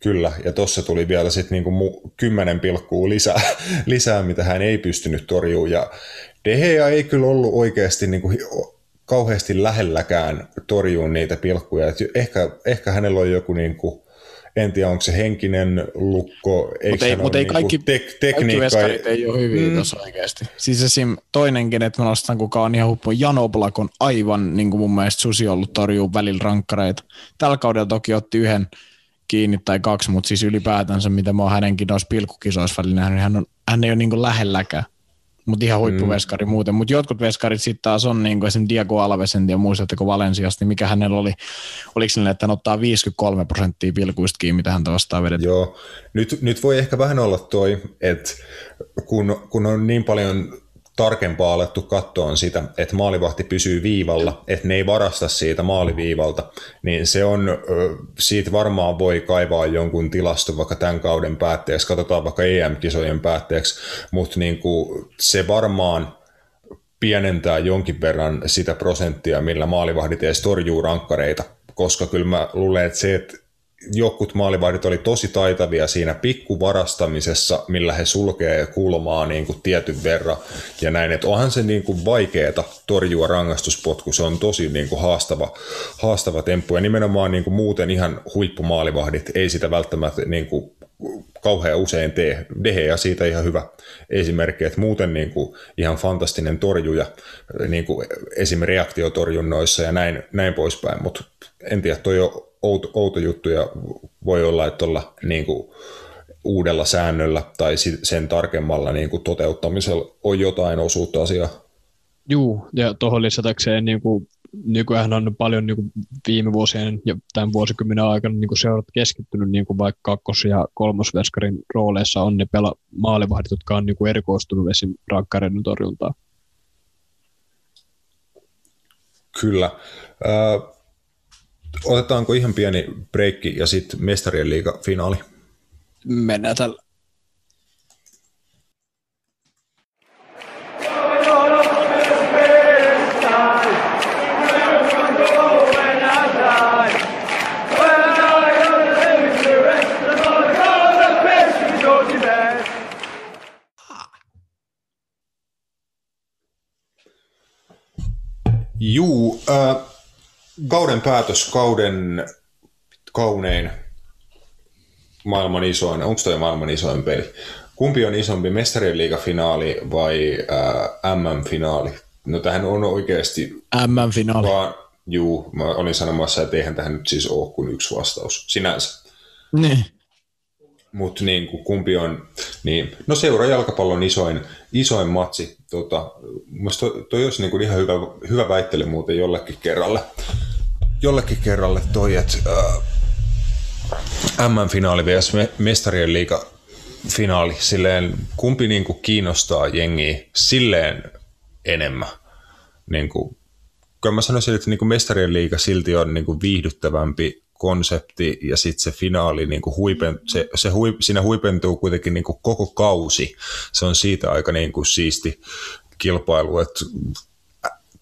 kyllä, ja tuossa tuli vielä sitten niinku kymmenen pilkkuu lisää, lisää, mitä hän ei pystynyt torjumaan, ja Deheä ei kyllä ollut oikeasti niin kuin, kauheasti lähelläkään torjua niitä pilkkuja. Et ehkä, ehkä hänellä on joku niin kuin, en tiedä, onko se henkinen lukko, Mutta ei, mut ei niinku kaikki, tek, kaikki veskarit ei ole hyviä mm. tuossa oikeasti. Siis esim. toinenkin, että mä nostan kuka on ihan huppu, Jano Blak on aivan niin kuin mun mielestä susi ollut torjuu välillä rankkareita. Tällä kaudella toki otti yhden kiinni tai kaksi, mutta siis ylipäätänsä, mitä mä oon hänenkin noissa pilkkukisoissa välillä nähnyt, hän, on, hän ei ole niin kuin lähelläkään. Mutta ihan huippuveskari mm. muuten. Mutta jotkut veskarit sitten taas on, niin kuin esimerkiksi Diego Alves, en tiedä muistatteko Valensiasta, niin mikä hänellä oli, oliko sille, että hän ottaa 53 prosenttia pilkuista kiinni, mitä häntä vastaan vedetään. Joo, nyt, nyt voi ehkä vähän olla toi, että kun, kun on niin paljon tarkempaa alettu katsoa sitä, että maalivahti pysyy viivalla, että ne ei varasta siitä maaliviivalta, niin se on, siitä varmaan voi kaivaa jonkun tilasto vaikka tämän kauden päätteeksi, katsotaan vaikka EM-kisojen päätteeksi, mutta niin kuin se varmaan pienentää jonkin verran sitä prosenttia, millä maalivahdit edes torjuu rankkareita, koska kyllä mä luulen, että se, että jokut maalivahdit oli tosi taitavia siinä pikkuvarastamisessa, millä he sulkee kulmaa niin kuin tietyn verran ja näin, että onhan se niin kuin vaikeeta torjua rangaistuspotku, se on tosi niin kuin haastava, haastava temppu. Ja nimenomaan niin kuin muuten ihan huippumaalivahdit ei sitä välttämättä niin kuin kauhean usein tee. Dehe siitä ihan hyvä esimerkki, että muuten niin kuin ihan fantastinen torjuja niin kuin esim. reaktiotorjunnoissa ja näin, näin poispäin, mutta en tiedä, toi on outo, outo juttu ja voi olla, että olla niin kuin uudella säännöllä tai sen tarkemmalla niin kuin toteuttamisella on jotain osuutta asiaa. Juu, ja tuohon lisätäkseen niin kuin, nykyään on paljon niin kuin viime vuosien ja tämän vuosikymmenen aikana niin kuin seurat keskittynyt niin kuin vaikka kakkos- ja kolmosveskarin rooleissa on ne pela- maalivahdit, jotka on niin kuin erikoistunut esim. rankkareiden torjuntaan. Kyllä. Äh, Otetaanko ihan pieni breikki ja sitten mestarien liiga finaali? Mennään tällä. Juu, äh, kauden päätös, kauden kaunein, maailman isoin, onko toi maailman isoin peli? Kumpi on isompi, mestarien liigafinaali vai äh, MM-finaali? No tähän on oikeasti... MM-finaali. Vaan, juu, mä olin sanomassa, että eihän tähän nyt siis ole kuin yksi vastaus, sinänsä. Niin. Mutta niin, kumpi on, niin, no seura jalkapallon isoin, isoin matsi. Tota, toi, toi olisi niin kuin ihan hyvä, hyvä väittely muuten jollekin kerralle jollekin kerralle toi, että äh, MM-finaali vs. Mestarien liiga finaali, silleen kumpi niin kuin kiinnostaa jengiä silleen enemmän. Niin kuin, kyllä mä sanoisin, että niin kuin Mestarien liiga silti on niin kuin viihdyttävämpi konsepti ja sitten se finaali, niin kuin huipen, se, se hui, siinä huipentuu kuitenkin niin kuin koko kausi. Se on siitä aika niin kuin siisti kilpailu, että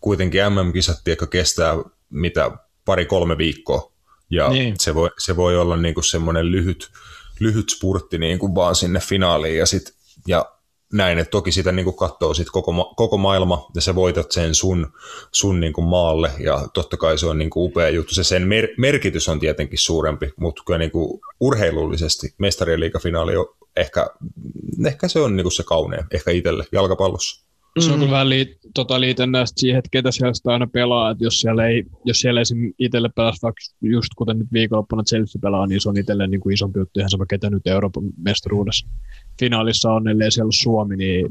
kuitenkin MM-kisat kestää mitä pari-kolme viikkoa. Ja niin. se, voi, se voi olla niin kuin semmoinen lyhyt, lyhyt spurtti niin kuin vaan sinne finaaliin ja, sit, ja näin, että toki sitä niin kuin katsoo sit koko, koko maailma ja sä voitat sen sun, sun niin kuin maalle ja totta kai se on niin kuin upea juttu. Se sen mer- merkitys on tietenkin suurempi, mutta kyllä niin kuin urheilullisesti mestarien liigafinaali on ehkä, ehkä se on niin kuin se kaunein, ehkä itselle jalkapallossa. Se on mm. kyllä vähän liit, tota, liitännäistä siihen, että ketä siellä sitä aina pelaa. Että jos siellä ei, jos siellä esim. itselle pelaa, vaikka just kuten nyt viikonloppuna Chelsea pelaa, niin se on itselle niin kuin isompi juttu ihan sama, ketä nyt Euroopan mestaruudessa finaalissa on, ellei siellä ole Suomi, niin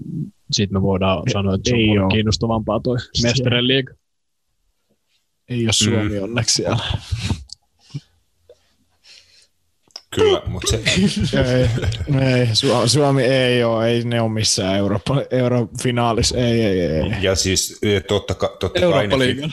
siitä me voidaan ei, sanoa, että se on ole. kiinnostavampaa toi mestarien liiga. Ei ole Suomi mm. onneksi siellä. Kyllä, mutta se... ei, ei, Suomi ei ole, ei ne ole missään Eurooppa, eurofinaalissa, ei, ei, ei. Ja siis e, totta, totta kai ne,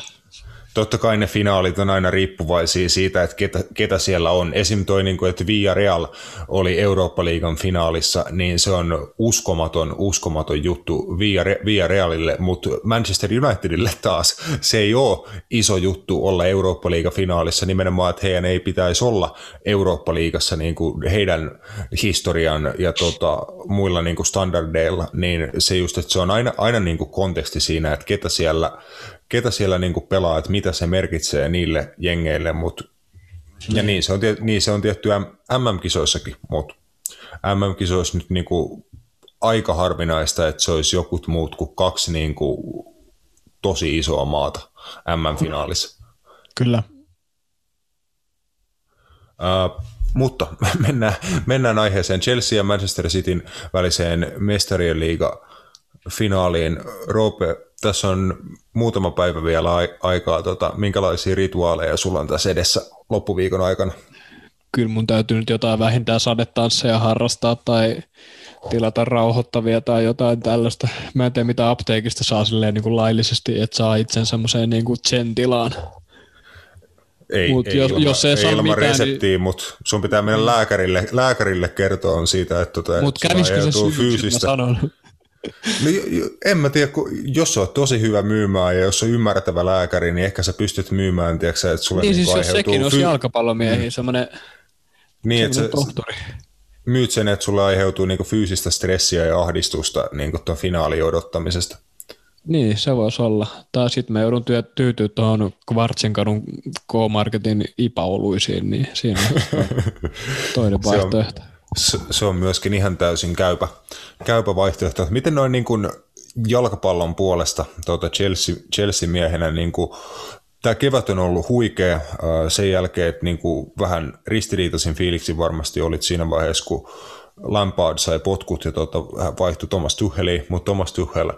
totta kai ne finaalit on aina riippuvaisia siitä, että ketä, ketä siellä on. Esim. toi, niin kuin, että Villarreal oli Eurooppa-liigan finaalissa, niin se on uskomaton, uskomaton juttu Villarrealille, mutta Manchester Unitedille taas se ei ole iso juttu olla Eurooppa-liigan finaalissa, nimenomaan, että heidän ei pitäisi olla Eurooppa-liigassa niin kuin heidän historian ja tota, muilla niin kuin standardeilla, niin se just, että se on aina, aina niin kuin konteksti siinä, että ketä siellä ketä siellä niin pelaa, että mitä se merkitsee niille jengeille, mutta ja niin se on, niin se on tietty MM-kisoissakin, mutta MM-kisoissa nyt niin kuin aika harvinaista, että se olisi joku muut kuin kaksi niin kuin tosi isoa maata MM-finaalissa. Kyllä. Uh, mutta mennään, mennään aiheeseen Chelsea ja Manchester Cityn väliseen mestarien liiga finaaliin. Roope, tässä on muutama päivä vielä aikaa. Tota, minkälaisia rituaaleja sulla on tässä edessä loppuviikon aikana? Kyllä mun täytyy nyt jotain vähintään sadetansseja harrastaa tai tilata rauhoittavia tai jotain tällaista. Mä en tiedä mitä apteekista saa silleen niin kuin laillisesti, että saa itsen semmoiseen niin kuin tilaan. Ei, Mut ei, jos, ilma, jos ei, ei ilman mitään, reseptiä, niin... mutta sun pitää mennä lääkärille, lääkärille kertoa siitä, että tota, Mut kävisikö se fyysistä. Mä sanon. No, en mä tiedä, kun jos oot tosi hyvä myymään ja jos on ymmärtävä lääkäri, niin ehkä sä pystyt myymään, tiedätkö, että sulle niin, niin siis jos sekin olisi fy... jalkapallomiehiä, mm. semmoinen niin, että tohtori. myyt sen, että sulle aiheutuu niinku fyysistä stressiä ja ahdistusta niinku tuon finaalin odottamisesta. Niin, se voisi olla. Tai sitten mä joudun työ, tyytyä tuohon Kvartsenkadun K-Marketin ipaoluisiin, niin siinä on toinen vaihtoehto. Se on, se on myöskin ihan täysin käypä, käypä vaihtoehto. Miten noin niin kuin jalkapallon puolesta tuota Chelsea, Chelsea-miehenä niin kuin, tämä kevät on ollut huikea äh, sen jälkeen, että niin kuin vähän ristiriitaisin fiiliksi varmasti olit siinä vaiheessa, kun Lampard sai potkut ja tuota, vaihtui Thomas Tucheliin, mutta Thomas Tuchel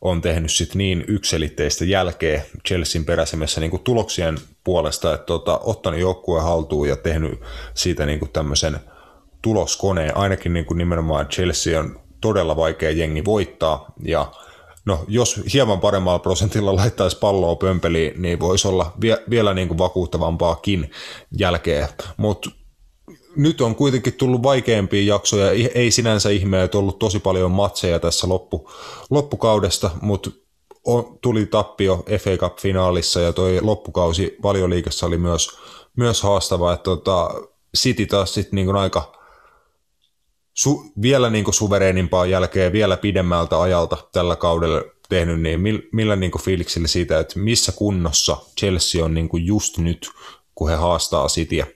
on tehnyt sit niin ykselitteistä jälkeä Chelsean peräisemmässä niin tuloksien puolesta, että tota, ottanut joukkueen haltuun ja tehnyt siitä niin tämmöisen – tuloskoneen, ainakin niin kuin nimenomaan Chelsea on todella vaikea jengi voittaa, ja no, jos hieman paremmalla prosentilla laittaisi palloa pömpeliin, niin voisi olla vie, vielä niin kuin vakuuttavampaakin jälkeä, mutta nyt on kuitenkin tullut vaikeampia jaksoja, ei sinänsä ihmeä, että on ollut tosi paljon matseja tässä loppu, loppukaudesta, mutta tuli tappio FA Cup-finaalissa ja toi loppukausi valioliikassa oli myös, myös haastava, että tota, City taas sitten niin aika su, vielä niin kuin suvereenimpaa jälkeen vielä pidemmältä ajalta tällä kaudella tehnyt, niin millä, millä niin kuin fiiliksillä siitä, että missä kunnossa Chelsea on niin kuin just nyt, kun he haastaa Cityä?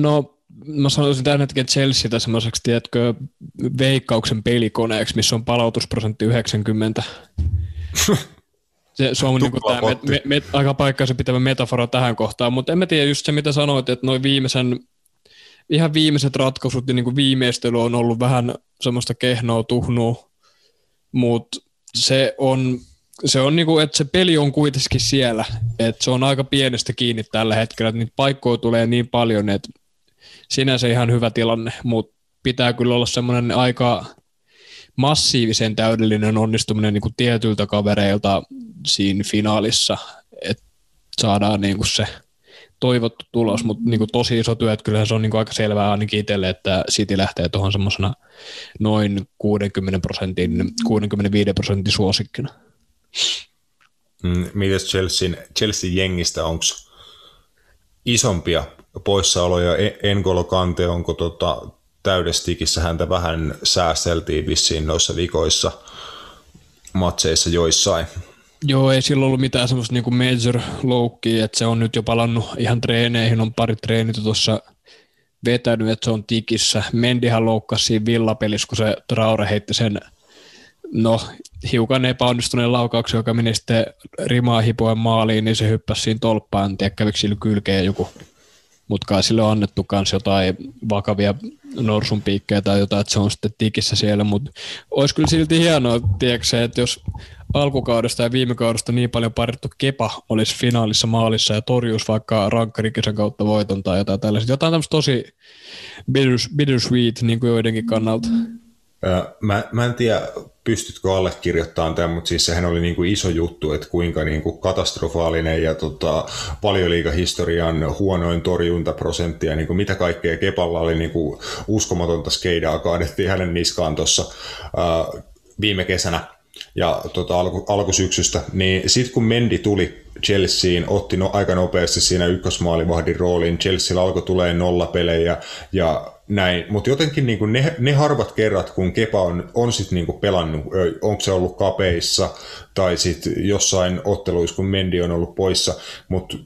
No mä sanoisin tähän hetken Chelsea semmoiseksi, tiedätkö, veikkauksen pelikoneeksi, missä on palautusprosentti 90. Se, se on niin tämä me, me, me, aika paikkaansa pitävä metafora tähän kohtaan, mutta en mä tiedä just se, mitä sanoit, että noin viimeisen ihan viimeiset ratkaisut ja niin kuin viimeistely on ollut vähän semmoista kehnoa tuhnua, mutta se on, se on niin kuin, että se peli on kuitenkin siellä, että se on aika pienestä kiinni tällä hetkellä, että niitä paikkoja tulee niin paljon, että sinänsä ihan hyvä tilanne, mutta pitää kyllä olla semmoinen aika massiivisen täydellinen onnistuminen niin kuin tietyiltä kavereilta siinä finaalissa, että saadaan niin kuin se – toivottu tulos, mutta niin kuin tosi iso työ, että kyllähän se on niin kuin aika selvää ainakin itselle, että City lähtee tuohon semmoisena noin 60 prosentin, 65 prosentin suosikkina. Mm, mites Chelsea, Chelsea jengistä, onko isompia poissaoloja? E- Engolo Kante, onko tota, täydestikissä häntä vähän säästeltiin vissiin noissa vikoissa matseissa joissain? Joo, ei sillä ollut mitään semmoista niinku major loukkiä, että se on nyt jo palannut ihan treeneihin, on pari treenitä tuossa vetänyt, että se on tikissä. Mendihan loukkasi siinä villapelissä, kun se Traure heitti sen no, hiukan epäonnistuneen laukauksen, joka meni sitten rimaa hipoen maaliin, niin se hyppäsi siinä tolppaan, en tiedä sillä kylkeen joku mutta kai sille on annettu myös jotain vakavia norsun piikkejä tai jotain, että se on sitten tikissä siellä, mutta olisi kyllä silti hienoa, tiedätkö, että jos alkukaudesta ja viime kaudesta niin paljon parittu kepa olisi finaalissa maalissa ja torjuisi vaikka rankkarikisen kautta voiton tai jotain tällaista. Jotain tämmöistä tosi bitter, bittersweet niin kuin joidenkin kannalta. Mä, mä en tiedä, pystytkö allekirjoittamaan tämän, mutta siis sehän oli niin kuin iso juttu, että kuinka niin kuin katastrofaalinen ja tota, valioliikahistorian huonoin torjuntaprosentti ja niin kuin mitä kaikkea Kepalla oli niin kuin uskomatonta skeidaa kaadettiin hänen niskaan tuossa viime kesänä ja tota, alku, alkusyksystä, niin sitten kun Mendi tuli Chelseain, otti no, aika nopeasti siinä ykkösmaalivahdin rooliin, Chelsea alkoi tulee nollapelejä ja näin, mutta jotenkin niin ne, ne harvat kerrat, kun Kepa on, on sitten niin pelannut, onko se ollut kapeissa tai sitten jossain otteluissa, kun Mendi on ollut poissa, mutta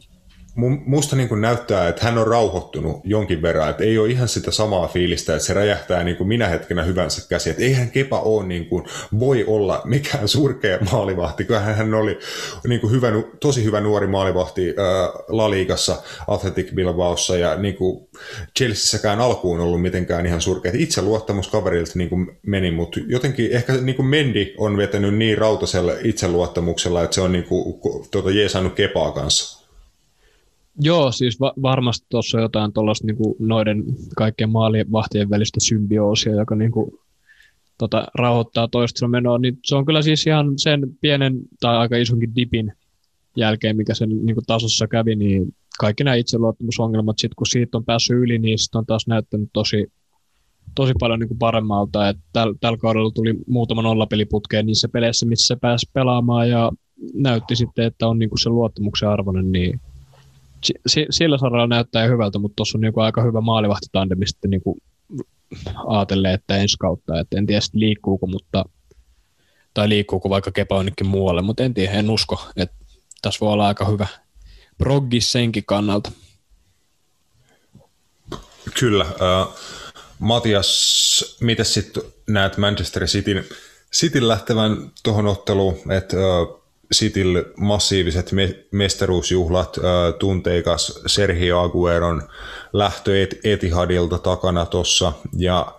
musta niin kuin näyttää, että hän on rauhoittunut jonkin verran, että ei ole ihan sitä samaa fiilistä, että se räjähtää niin kuin minä hetkenä hyvänsä käsi, että eihän Kepa ole niin kuin, voi olla mikään surkea maalivahti, kyllähän hän oli niin kuin hyvä, tosi hyvä nuori maalivahti äh, La Ligassa, Athletic Bilbaossa ja niin kuin Chelseassäkään alkuun ollut mitenkään ihan surkea. Itse luottamus kaverilta niin kuin meni, mutta jotenkin ehkä niin kuin Mendi on vetänyt niin rautasella itseluottamuksella, että se on niin kuin, tuota, jeesannut Kepaa kanssa. Joo, siis va- varmasti tuossa on jotain tuollaista niinku noiden kaikkien maalivahtien välistä symbioosia, joka niinku, tota, rauhoittaa toista menoa, niin se on kyllä siis ihan sen pienen tai aika isonkin dipin jälkeen, mikä sen niinku tasossa kävi, niin kaikki nämä itseluottamusongelmat, sit kun siitä on päässyt yli, niin sit on taas näyttänyt tosi, tosi paljon niinku paremmalta. Et täl, tällä kaudella tuli muutama nollapeliputkeen niissä peleissä, missä se pääsi pelaamaan ja näytti sitten, että on niinku se luottamuksen arvoinen, niin sillä saralla näyttää hyvältä, mutta tuossa on niinku aika hyvä maalivahtitandemi sitten niinku ajatellen, että ensi kautta, että en tiedä liikkuuko, mutta tai liikkuuko vaikka Kepa jonnekin muualle, mutta en tiedä, en usko, että tässä voi olla aika hyvä proggis senkin kannalta. Kyllä. Äh, Matias, miten sitten näet Manchester Cityn, Cityn lähtevän tuohon otteluun, että äh, Citylle massiiviset me- mestaruusjuhlat, äh, tunteikas Sergio Agueron lähtö Et- Etihadilta takana tuossa ja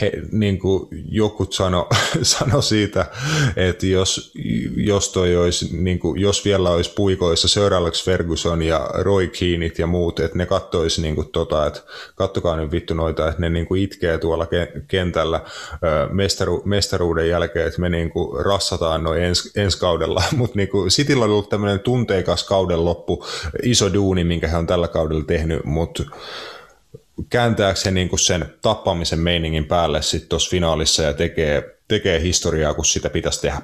he, niin kuin joku sano, sano siitä, että jos, jos, toi olisi, niin kuin, jos vielä olisi puikoissa Sir Alex Ferguson ja Roy Keenit ja muut, että ne kattoisi niin kuin, tota, että kattokaa nyt vittu noita, että ne niin kuin, itkee tuolla kentällä mestaru, mestaruuden jälkeen, että me niin kuin, rassataan noin ens, ensi kaudella, mutta niin Cityllä on ollut tämmöinen tunteikas kauden loppu, iso duuni, minkä he on tällä kaudella tehnyt, mutta kääntääkö se niin sen tappamisen meiningin päälle sitten tuossa finaalissa ja tekee, tekee historiaa, kun sitä pitäisi tehdä?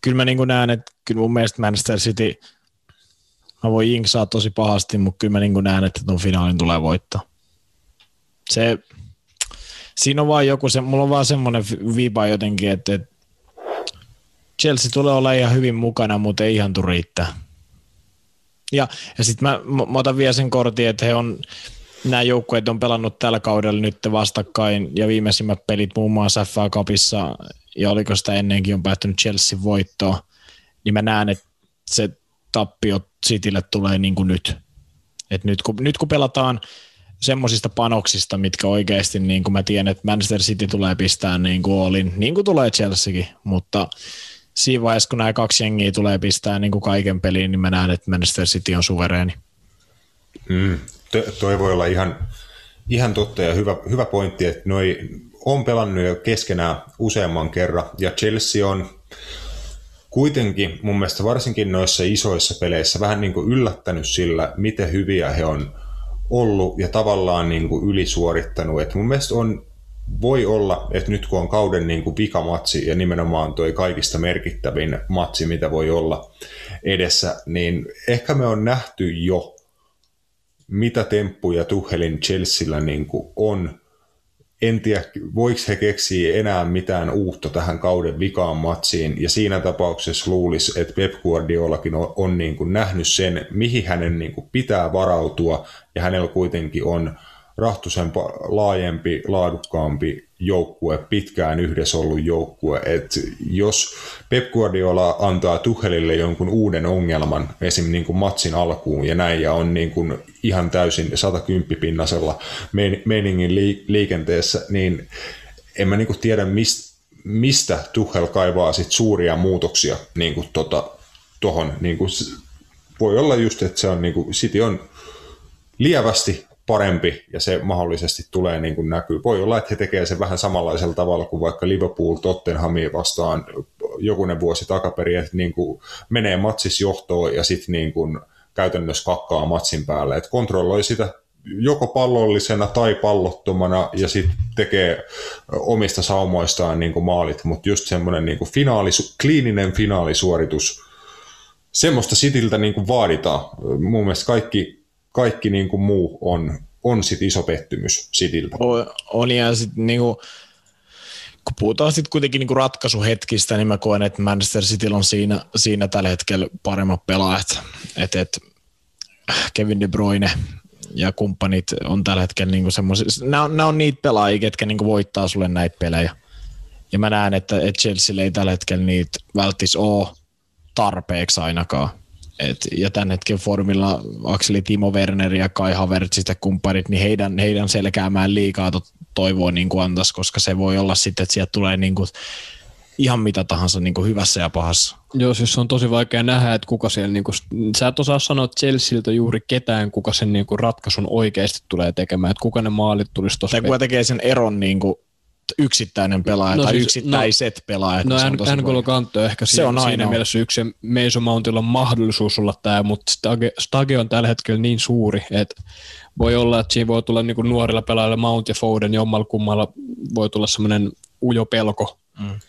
Kyllä mä niin näen, että kyllä mun mielestä Manchester City, mä voin jinksaa tosi pahasti, mutta kyllä mä niin näen, että tuon finaalin tulee voittaa. Se, siinä on vaan joku, se, mulla on vaan semmoinen viipa jotenkin, että, että Chelsea tulee olla ihan hyvin mukana, mutta ei ihan tule riittää. Ja, ja sitten mä, mä, otan vielä sen kortin, että he on, nämä joukkueet on pelannut tällä kaudella nyt vastakkain ja viimeisimmät pelit muun muassa FA Cupissa ja oliko sitä ennenkin on päättynyt Chelsea voittoon, niin mä näen, että se tappio Citylle tulee niin kuin nyt. Et nyt, kun, nyt kun pelataan semmoisista panoksista, mitkä oikeasti, niin kuin mä tiedän, että Manchester City tulee pistää niin kuin olin, niin kuin tulee Chelseakin, mutta siinä vaiheessa, kun nämä kaksi jengiä tulee pistää niin kuin kaiken peliin, niin mä näen, että Manchester City on suvereeni. Mm, toi voi olla ihan, ihan totta ja hyvä, hyvä pointti, että noi on pelannut jo keskenään useamman kerran ja Chelsea on kuitenkin mun mielestä varsinkin noissa isoissa peleissä vähän niin kuin yllättänyt sillä, miten hyviä he on ollut ja tavallaan niin kuin ylisuorittanut. Et mun mielestä on, voi olla, että nyt kun on kauden niin kuin vikamatsi ja nimenomaan toi kaikista merkittävin matsi, mitä voi olla edessä, niin ehkä me on nähty jo mitä temppuja Tuhelin Chelsealla niin on. En tiedä, voiko he keksiä enää mitään uutta tähän kauden vikaan matsiin, ja siinä tapauksessa luulisi, että Pep Guardiolakin on, on niin kuin nähnyt sen, mihin hänen niin kuin pitää varautua, ja hänellä kuitenkin on rahtusen laajempi, laadukkaampi joukkue, pitkään yhdessä ollut joukkue. Et jos Pep Guardiola antaa Tuhelille jonkun uuden ongelman, esim. Niin kuin matsin alkuun ja näin, ja on niin kuin ihan täysin 110-pinnasella meiningin liikenteessä, niin en mä niin kuin tiedä, mistä mistä Tuhel kaivaa sit suuria muutoksia niin kuin tota, tohon, niin kuin, voi olla just, että se on, niin kuin, City on lievästi parempi ja se mahdollisesti tulee niin kuin näkyy. Voi olla, että he tekevät sen vähän samanlaisella tavalla kuin vaikka Liverpool Tottenhamia vastaan jokunen vuosi takaperin, että niin kuin menee matsis johtoon ja sitten niin kuin käytännössä kakkaa matsin päälle. Et kontrolloi sitä joko pallollisena tai pallottomana ja sitten tekee omista saumoistaan niin kuin maalit, mutta just semmoinen niin finaali, kliininen finaalisuoritus, semmoista Sitiltä niin kuin vaaditaan. Mun mielestä kaikki, kaikki niin kuin muu on, on sit iso pettymys Sitiltä. On, on ja sitten niin kuin, kun puhutaan sitten kuitenkin niinku ratkaisuhetkistä, niin mä koen, että Manchester City on siinä, siinä tällä hetkellä paremmat pelaajat. Et, et Kevin De Bruyne ja kumppanit on tällä hetkellä niinku semmoisia, nämä on, nämä on niitä pelaajia, ketkä niinku voittaa sulle näitä pelejä. Ja mä näen, että, että Chelsea ei tällä hetkellä niitä välttis ole tarpeeksi ainakaan. Et, ja tämän hetken formilla Akseli Timo Werner ja Kai Havertz ja kumppanit, niin heidän, heidän selkäämään liikaa to, toivoa niin kuin antaisi, koska se voi olla sitten, että sieltä tulee niin kuin ihan mitä tahansa niin kuin hyvässä ja pahassa. Joo, siis on tosi vaikea nähdä, että kuka siellä, niin kuin, sä et osaa sanoa Chelsealtä juuri ketään, kuka sen niin kuin ratkaisun oikeasti tulee tekemään, että kuka ne maalit tulisi tuossa. Tai kuka tekee sen eron niin kuin yksittäinen pelaaja no, tai siis, yksittäiset no, pelaajat. No N'Golo Kanto on ehkä se siinä, on aina. siinä mielessä yksi, ja Mason Mountilla on mahdollisuus olla tämä, mutta Stage, Stage on tällä hetkellä niin suuri, että voi olla, että siinä voi tulla niin nuorilla pelaajilla Mount ja Foden, jommalla kummalla voi tulla semmoinen ujo pelko. Mm.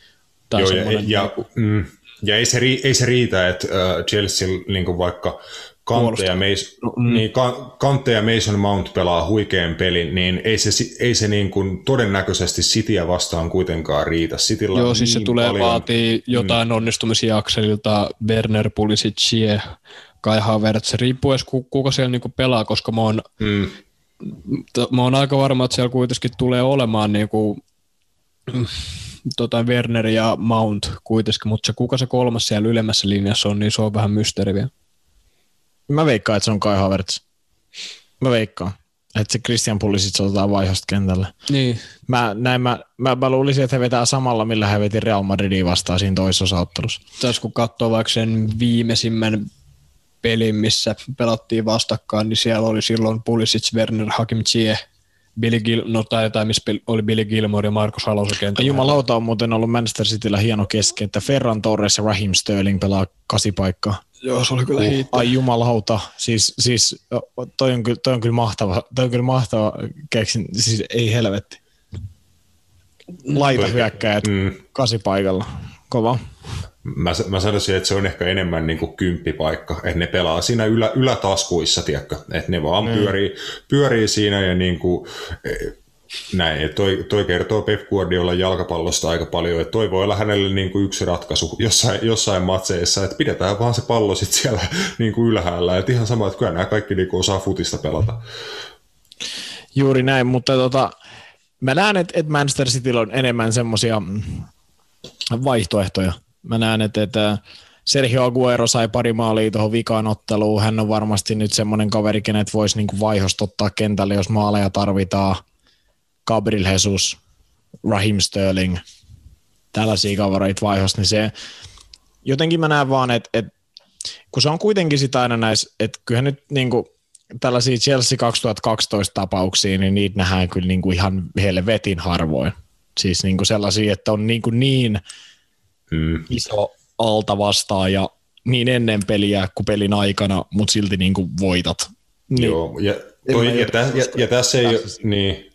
Tai Joo, ja, ja, mm, ja ei, se, ei se riitä, että uh, Chelsea niin vaikka Kante ja, Mason, no, mm. niin, Kante ja Mason Mount pelaa huikean pelin, niin ei se, ei se niin kuin todennäköisesti Cityä vastaan kuitenkaan riitä. Cityllä Joo, siis niin se tulee paljon, vaatii jotain mm. onnistumisia Akselilta, Werner Pulisic, Kai Havertz, riippuu edes kuka siellä niinku pelaa, koska mä oon, mm. mä oon aika varma, että siellä kuitenkin tulee olemaan niinku, tota Werner ja Mount kuitenkin, mutta se kuka se kolmas siellä ylemmässä linjassa on, niin se on vähän mysteeri vielä. Mä veikkaan, että se on Kai Havertz. Mä veikkaan. Että se Christian Pulisic otetaan vaihosta kentälle. Niin. Mä, näin, mä, mä, mä, luulisin, että he vetää samalla, millä he veti Real Madridin vastaan siinä toisessa ottelussa. Tässä kun katsoo vaikka sen viimeisimmän pelin, missä pelattiin vastakkain, niin siellä oli silloin Pulisic, Werner, Hakim Ziyech, Billy Gil, no tai jotain, missä oli Billy Gilmore ja Markus Halosen kentällä. Jumalauta on muuten ollut Manchester Cityllä hieno keski, että Ferran Torres ja Raheem Sterling pelaa kasipaikkaa. Joo, se oli kyllä uh, Ai jumalauta, siis, siis toi, on, toi on kyllä mahtava, toi on kyllä mahtava keksin, siis ei helvetti. Laita hyökkäjät mm. kasipaikalla, kova. Mä, mä sanoisin, että se on ehkä enemmän niin kuin kymppipaikka, että ne pelaa siinä ylä, ylätaskuissa, tiedätkö? että ne vaan mm. pyörii, pyörii siinä ja niin kuin, näin, toi, toi kertoo Pep Guardiola jalkapallosta aika paljon, että toi voi olla hänelle niin kuin yksi ratkaisu jossain, jossain matseissa, että pidetään vaan se pallo sitten siellä niin kuin ylhäällä, että ihan sama, että kyllä nämä kaikki niin kuin osaa futista pelata. Juuri näin, mutta tota, mä näen, että, että Manchester City on enemmän semmoisia vaihtoehtoja. Mä näen, että, että Sergio Aguero sai pari maalia tuohon vikaan otteluun. Hän on varmasti nyt semmoinen kaveri, kenet voisi niin vaihosta ottaa kentälle, jos maaleja tarvitaan – Gabriel Jesus, Raheem Sterling, tällaisia kavereita vaihossa, niin se jotenkin mä näen vaan, että, että kun se on kuitenkin sitä aina näissä, että kyllähän nyt niin kuin, tällaisia Chelsea 2012 tapauksia, niin niitä nähdään kyllä niin kuin ihan helvetin harvoin. Siis niin kuin sellaisia, että on niin, kuin niin hmm. iso alta vastaan ja niin ennen peliä kuin pelin aikana, mutta silti niin kuin voitat. Niin, Joo, ja, toi, ja, tä, ja, ja tässä ei ole, niin,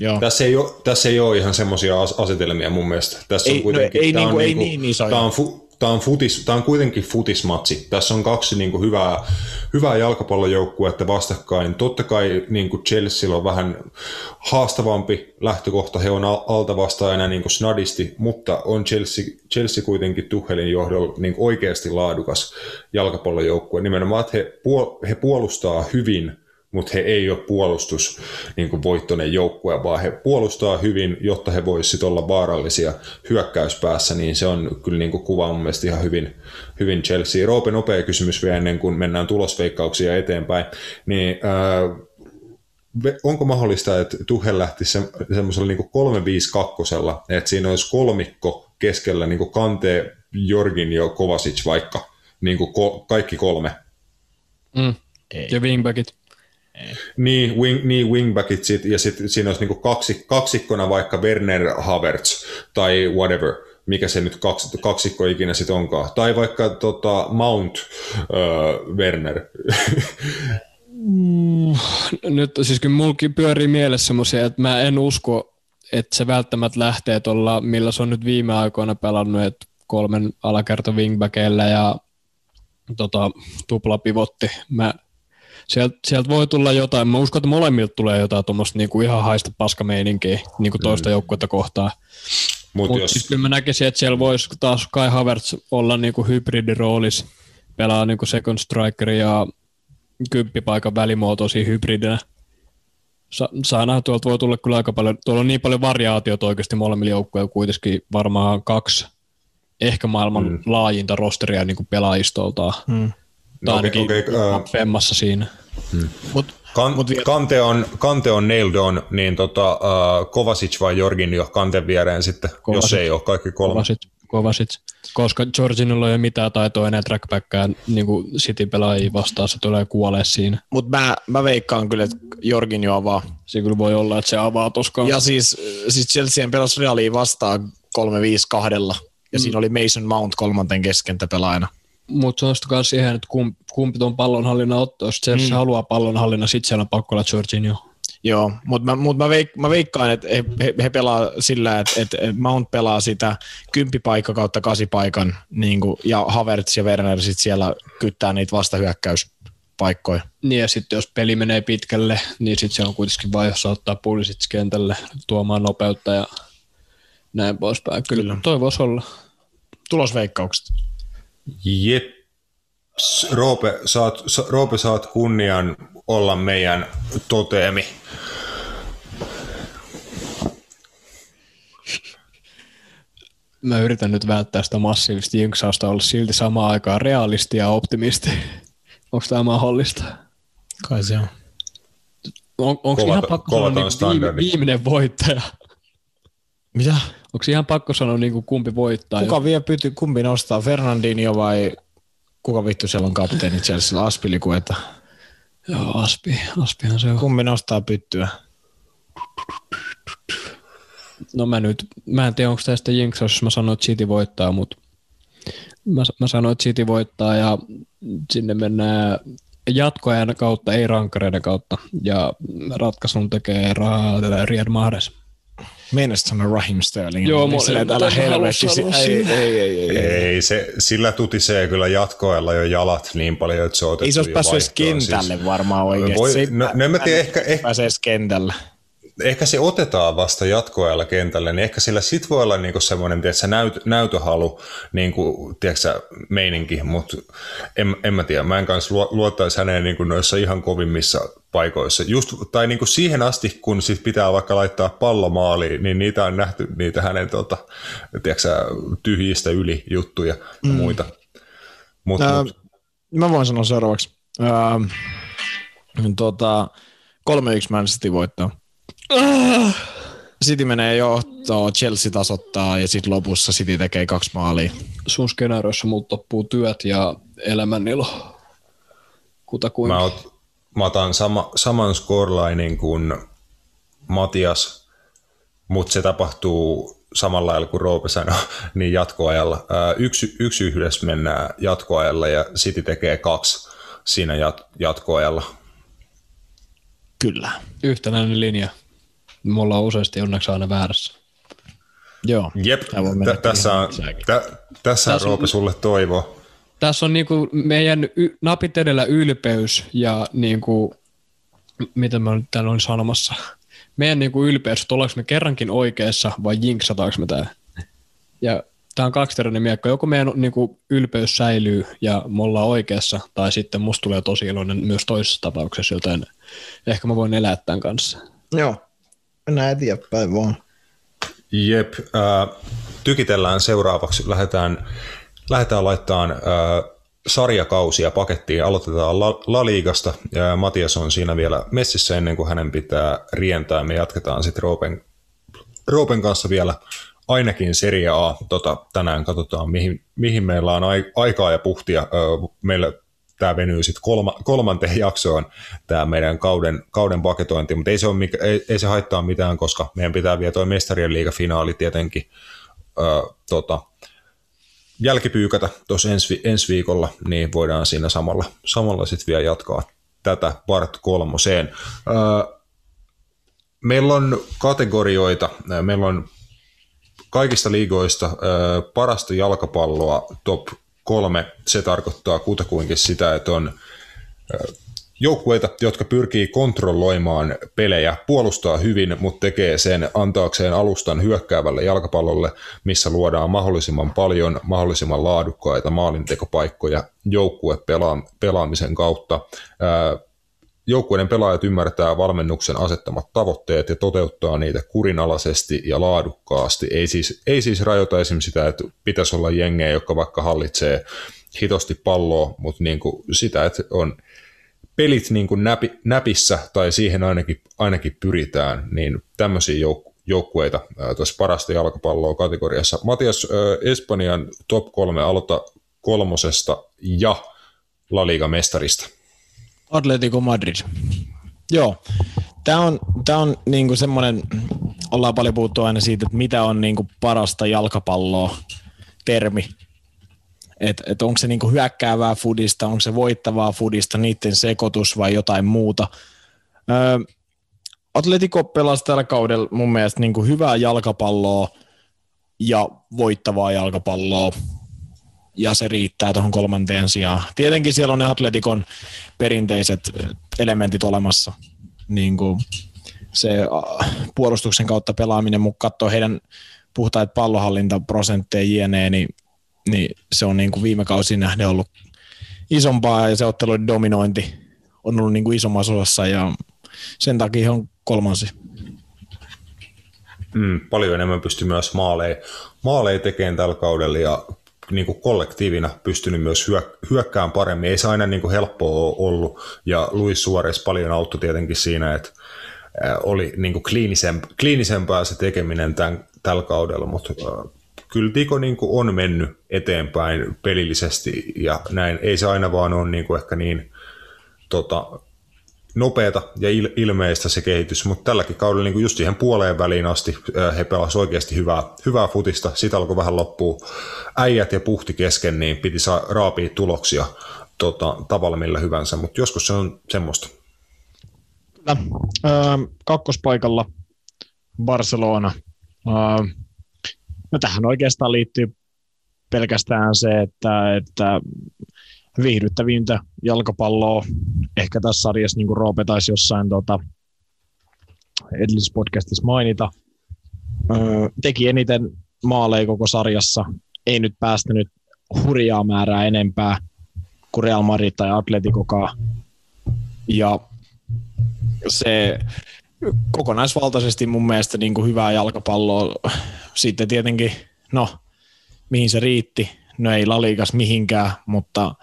Joo. Tässä, ei ole, tässä ei ole ihan semmoisia asetelmia mun mielestä. Tässä ei, on no kuitenkin, no, ei, niinku, on ei niin, niin Tämä on, fu, tämä, on futis, tämä on kuitenkin futismatsi. Tässä on kaksi niin kuin hyvää, hyvää jalkapallojoukkuetta vastakkain. Totta kai niin kuin Chelsea on vähän haastavampi lähtökohta. He on alta vastaajana niin kuin snadisti, mutta on Chelsea, Chelsea kuitenkin Tuhelin johdolla niin kuin oikeasti laadukas jalkapallojoukkue. Nimenomaan, että he, puol, he puolustaa hyvin – mutta he ei ole puolustus niin kuin voittoinen joukkue, vaan he puolustaa hyvin, jotta he voisivat olla vaarallisia hyökkäyspäässä, niin se on kyllä niin kuin kuva mun mielestä ihan hyvin, hyvin Chelsea. Roope, nopea kysymys vielä ennen kuin mennään tulosveikkauksia eteenpäin, niin äh, onko mahdollista, että Tuhel lähti se, semmoisella niin 3-5-2, että siinä olisi kolmikko keskellä niin kuin Kante, Jorgin ja Kovacic vaikka, niin kuin ko- kaikki kolme? Mm. Ei. Ja wingbackit. Niin, wing, niin wingbackit sit, ja sitten siinä olisi niinku kaksi, kaksikkona vaikka Werner Havertz tai whatever, mikä se nyt kaks, kaksikko ikinä sitten onkaan. Tai vaikka tota, Mount uh, Werner. Nyt siis kyllä mulki pyörii mielessä semmoisia, että mä en usko, että se välttämättä lähtee tuolla, millä se on nyt viime aikoina pelannut, että kolmen alakerta wingbackillä ja tota, tuplapivotti. Mä, sieltä, sieltä, voi tulla jotain, mä uskon, että molemmilta tulee jotain tuommoista niinku ihan haista paskameininkiä niinku toista mm. joukkuetta kohtaan. Mutta Mut jos... siis kyllä mä näkisin, että siellä voisi taas Kai Havertz olla niinku hybridiroolis, pelaa niinku second striker ja kymppipaikan välimuotoisia hybridinä. Sa- saa nähdä, tuolta voi tulla kyllä aika paljon, tuolla on niin paljon variaatiota oikeasti molemmilla joukkueilla, kuitenkin varmaan kaksi ehkä maailman mm. laajinta rosteria niin kuin pelaajistoltaan. Mm. Tai ainakin okay, okay, uh, femmassa siinä. Hmm. Mut, kan, mut kante, on, kante on nailed on, niin tota, uh, Kovacic vai Jorginho kanten viereen sitten, Kovacic, jos ei ole kaikki kolme. Kovacic, Kovacic. Koska Jorginilla ei ole mitään taitoa enää trackbackkään niin City-pelaajia vastaan, se tulee kuolee siinä. Mutta mä, mä veikkaan kyllä, että Jorginho avaa. Se kyllä voi olla, että se avaa toskaan. Ja siis, siis Chelsea pelasi Realia vastaan 3-5 kahdella ja mm. siinä oli Mason Mount kolmanten keskentäpelaajana. Mutta se on myös siihen, että kumpi, kumpi tuon pallonhallinnan ottaa. Jos mm. haluaa pallonhallinnan, sitten siellä on pakko olla Jorginho. Joo, mutta mä, mut mä, veik, mä veikkaan, että he, he, he pelaa sillä, että, että Mount pelaa sitä kymppipaikka kautta kasipaikan, niin kuin, ja Havertz ja Werner sitten siellä kyttää niitä vastahyökkäyspaikkoja. Niin ja sitten jos peli menee pitkälle, niin sitten se on kuitenkin jos ottaa Pulisic kentälle tuomaan nopeutta ja näin poispäin. Kyllä, Kyllä. toi voisi olla. Tulosveikkaukset. Jep. Roope saat, Roope, saat kunnian olla meidän toteemi. Mä yritän nyt välttää sitä massiivista jinksausta olla silti samaan aikaan realisti ja optimisti. Onko tämä mahdollista? Kai se on. on onko ihan pakko olla niin viimeinen voittaja? Mitä? Onko ihan pakko sanoa niin kuin kumpi voittaa? Kuka vie pyty, kumpi nostaa, Fernandinho vai kuka vittu siellä on kapteeni Chelsea, Aspilikueta? Joo, Aspi, Aspihan se on. Kumpi nostaa pyttyä? No mä nyt, mä en tiedä onko tästä jinksaus, jos mä sanoin, että City voittaa, mutta mä, mä sanoin, että City voittaa ja sinne mennään jatkoajan kautta, ei rankkareiden kautta. Ja ratkaisun tekee Riyad Mahrez. Meinasit sanoa Raheem Sterling. Joo, mä olin älä helvetti. Ei, ei, ei, ei, ei. se, sillä tutisee kyllä jatkoella jo jalat niin paljon, että se on otettu Ei se olisi päässyt kentälle siis. varmaan oikeasti. Voi, no, no, mä tiedän, ehkä, ehkä, pääsee kentällä ehkä se otetaan vasta jatkoajalla kentälle, niin ehkä sillä sit voi olla niinku semmoinen tiedätkö, näyt, näytöhalu niinku, tiedätkö, meininki, mutta en, en mä tiedä, mä en kanssa luottaisi häneen niinku noissa ihan kovimmissa paikoissa. Just, tai niinku siihen asti, kun sit pitää vaikka laittaa pallo maaliin, niin niitä on nähty, niitä hänen tota, tiedätkö, tyhjistä yli juttuja ja mm. muita. Mut, äh, mut. Mä voin sanoa seuraavaksi. Äh, tota, 3-1 Man City voittaa. City menee johtoon, Chelsea tasoittaa ja sitten lopussa City tekee kaksi maalia. Sun skenaariossa muut loppuu työt ja elämänilo. Kutakuinka. Mä, ot, mä otan sama, saman scorelinin kuin Matias, mutta se tapahtuu samalla lailla kuin Roope sanoi, niin jatkoajalla. Yksi, yksi yhdessä mennään jatkoajalla ja City tekee kaksi siinä jat, jatkoajalla. Kyllä. Yhtenäinen linja. Me ollaan useasti onneksi aina väärässä. Joo. Jep, tässä on, tässä on Roope sulle toivo. Tässä on niinku meidän y- napit edellä ylpeys ja niinku, mitä mä nyt täällä olin sanomassa, meidän niinku ylpeys, että ollaanko me kerrankin oikeassa vai jinksataanko me tää. Ja tämä on kaksiteräinen miekko. Joko meidän niinku, ylpeys säilyy ja me ollaan oikeassa, tai sitten musta tulee tosi iloinen myös toisessa tapauksessa, joten ehkä mä voin elää tämän kanssa. Joo, mennään eteenpäin vaan. Jep, äh, tykitellään seuraavaksi. Lähdetään, lähdetään laittamaan äh, sarjakausia pakettiin. Aloitetaan La, La Liigasta. Ja Matias on siinä vielä messissä ennen kuin hänen pitää rientää. Me jatketaan sitten Roopen, Roopen kanssa vielä ainakin Serie A. Tota, tänään katsotaan, mihin, mihin meillä on aikaa ja puhtia. Meillä tämä venyy sitten kolma, kolmanteen jaksoon, tämä meidän kauden, kauden paketointi, mutta ei se, ole ei, ei se haittaa mitään, koska meidän pitää vielä tuo mestarien liigafinaali tietenkin ö, tota, jälkipyykätä tuossa ensi, ensi viikolla, niin voidaan siinä samalla, samalla sitten vielä jatkaa tätä part kolmoseen. Ö, meillä on kategorioita, meillä on kaikista liigoista parasta jalkapalloa top kolme. Se tarkoittaa kutakuinkin sitä, että on joukkueita, jotka pyrkii kontrolloimaan pelejä, puolustaa hyvin, mutta tekee sen antaakseen alustan hyökkäävälle jalkapallolle, missä luodaan mahdollisimman paljon, mahdollisimman laadukkaita maalintekopaikkoja joukkue pelaamisen kautta joukkueiden pelaajat ymmärtää valmennuksen asettamat tavoitteet ja toteuttaa niitä kurinalaisesti ja laadukkaasti. Ei siis, ei siis rajoita esimerkiksi sitä, että pitäisi olla jengejä, jotka vaikka hallitsee hitosti palloa, mutta niin kuin sitä, että on pelit niin kuin näpi, näpissä tai siihen ainakin, ainakin pyritään, niin tämmöisiä jouk- joukkueita tuossa parasta jalkapalloa kategoriassa. Matias, Espanjan top kolme aloita kolmosesta ja La Liga mestarista. Atletico Madrid. Joo. Tämä on, tämä on niinku semmoinen, ollaan paljon puhuttu aina siitä, että mitä on niinku parasta jalkapalloa termi. Että et onko se niinku hyökkäävää fudista, onko se voittavaa fudista, niiden sekoitus vai jotain muuta. Öö, Atletico pelasi tällä kaudella mun mielestä niinku hyvää jalkapalloa ja voittavaa jalkapalloa ja se riittää tuohon kolmanteen sijaan. Tietenkin siellä on ne Atletikon perinteiset elementit olemassa, niin kuin se puolustuksen kautta pelaaminen, mutta katsoo heidän puhtaita pallohallintaprosentteja jne, niin, niin se on niin kuin viime kausin nähden ollut isompaa ja se otteluiden dominointi on ollut niin kuin isommassa osassa ja sen takia on kolmansi. Mm, paljon enemmän pystyy myös maaleja, maaleja tekemään tällä kaudella ja niin kuin kollektiivina pystynyt myös hyökkään paremmin. Ei se aina niin kuin helppoa ole ollut, ja Luis Suarez paljon auttoi tietenkin siinä, että oli niin kuin kliinisempää, kliinisempää se tekeminen tämän, tällä kaudella, mutta kyllä Tiko niin kuin on mennyt eteenpäin pelillisesti ja näin. Ei se aina vaan ole niin kuin ehkä niin tota, nopeata ja il- ilmeistä se kehitys, mutta tälläkin kaudella niin just siihen puoleen väliin asti he pelasivat oikeasti hyvää, hyvää futista. Sitten alkoi vähän loppua äijät ja puhti kesken, niin piti saa raapia tuloksia tota, tavalla millä hyvänsä, mutta joskus se on semmoista. Kyllä. Öö, kakkospaikalla Barcelona. Öö, no tähän oikeastaan liittyy pelkästään se, että, että viihdyttävintä jalkapalloa ehkä tässä sarjassa, niin kuin Roope taisi jossain tota, edellisessä podcastissa mainita. Öö, teki eniten maaleja koko sarjassa, ei nyt päästänyt hurjaa määrää enempää kuin Real Madrid tai Atleticokaan. Ja se kokonaisvaltaisesti mun mielestä niin kuin hyvää jalkapalloa. Sitten tietenkin, no, mihin se riitti, no ei Laliikas mihinkään, mutta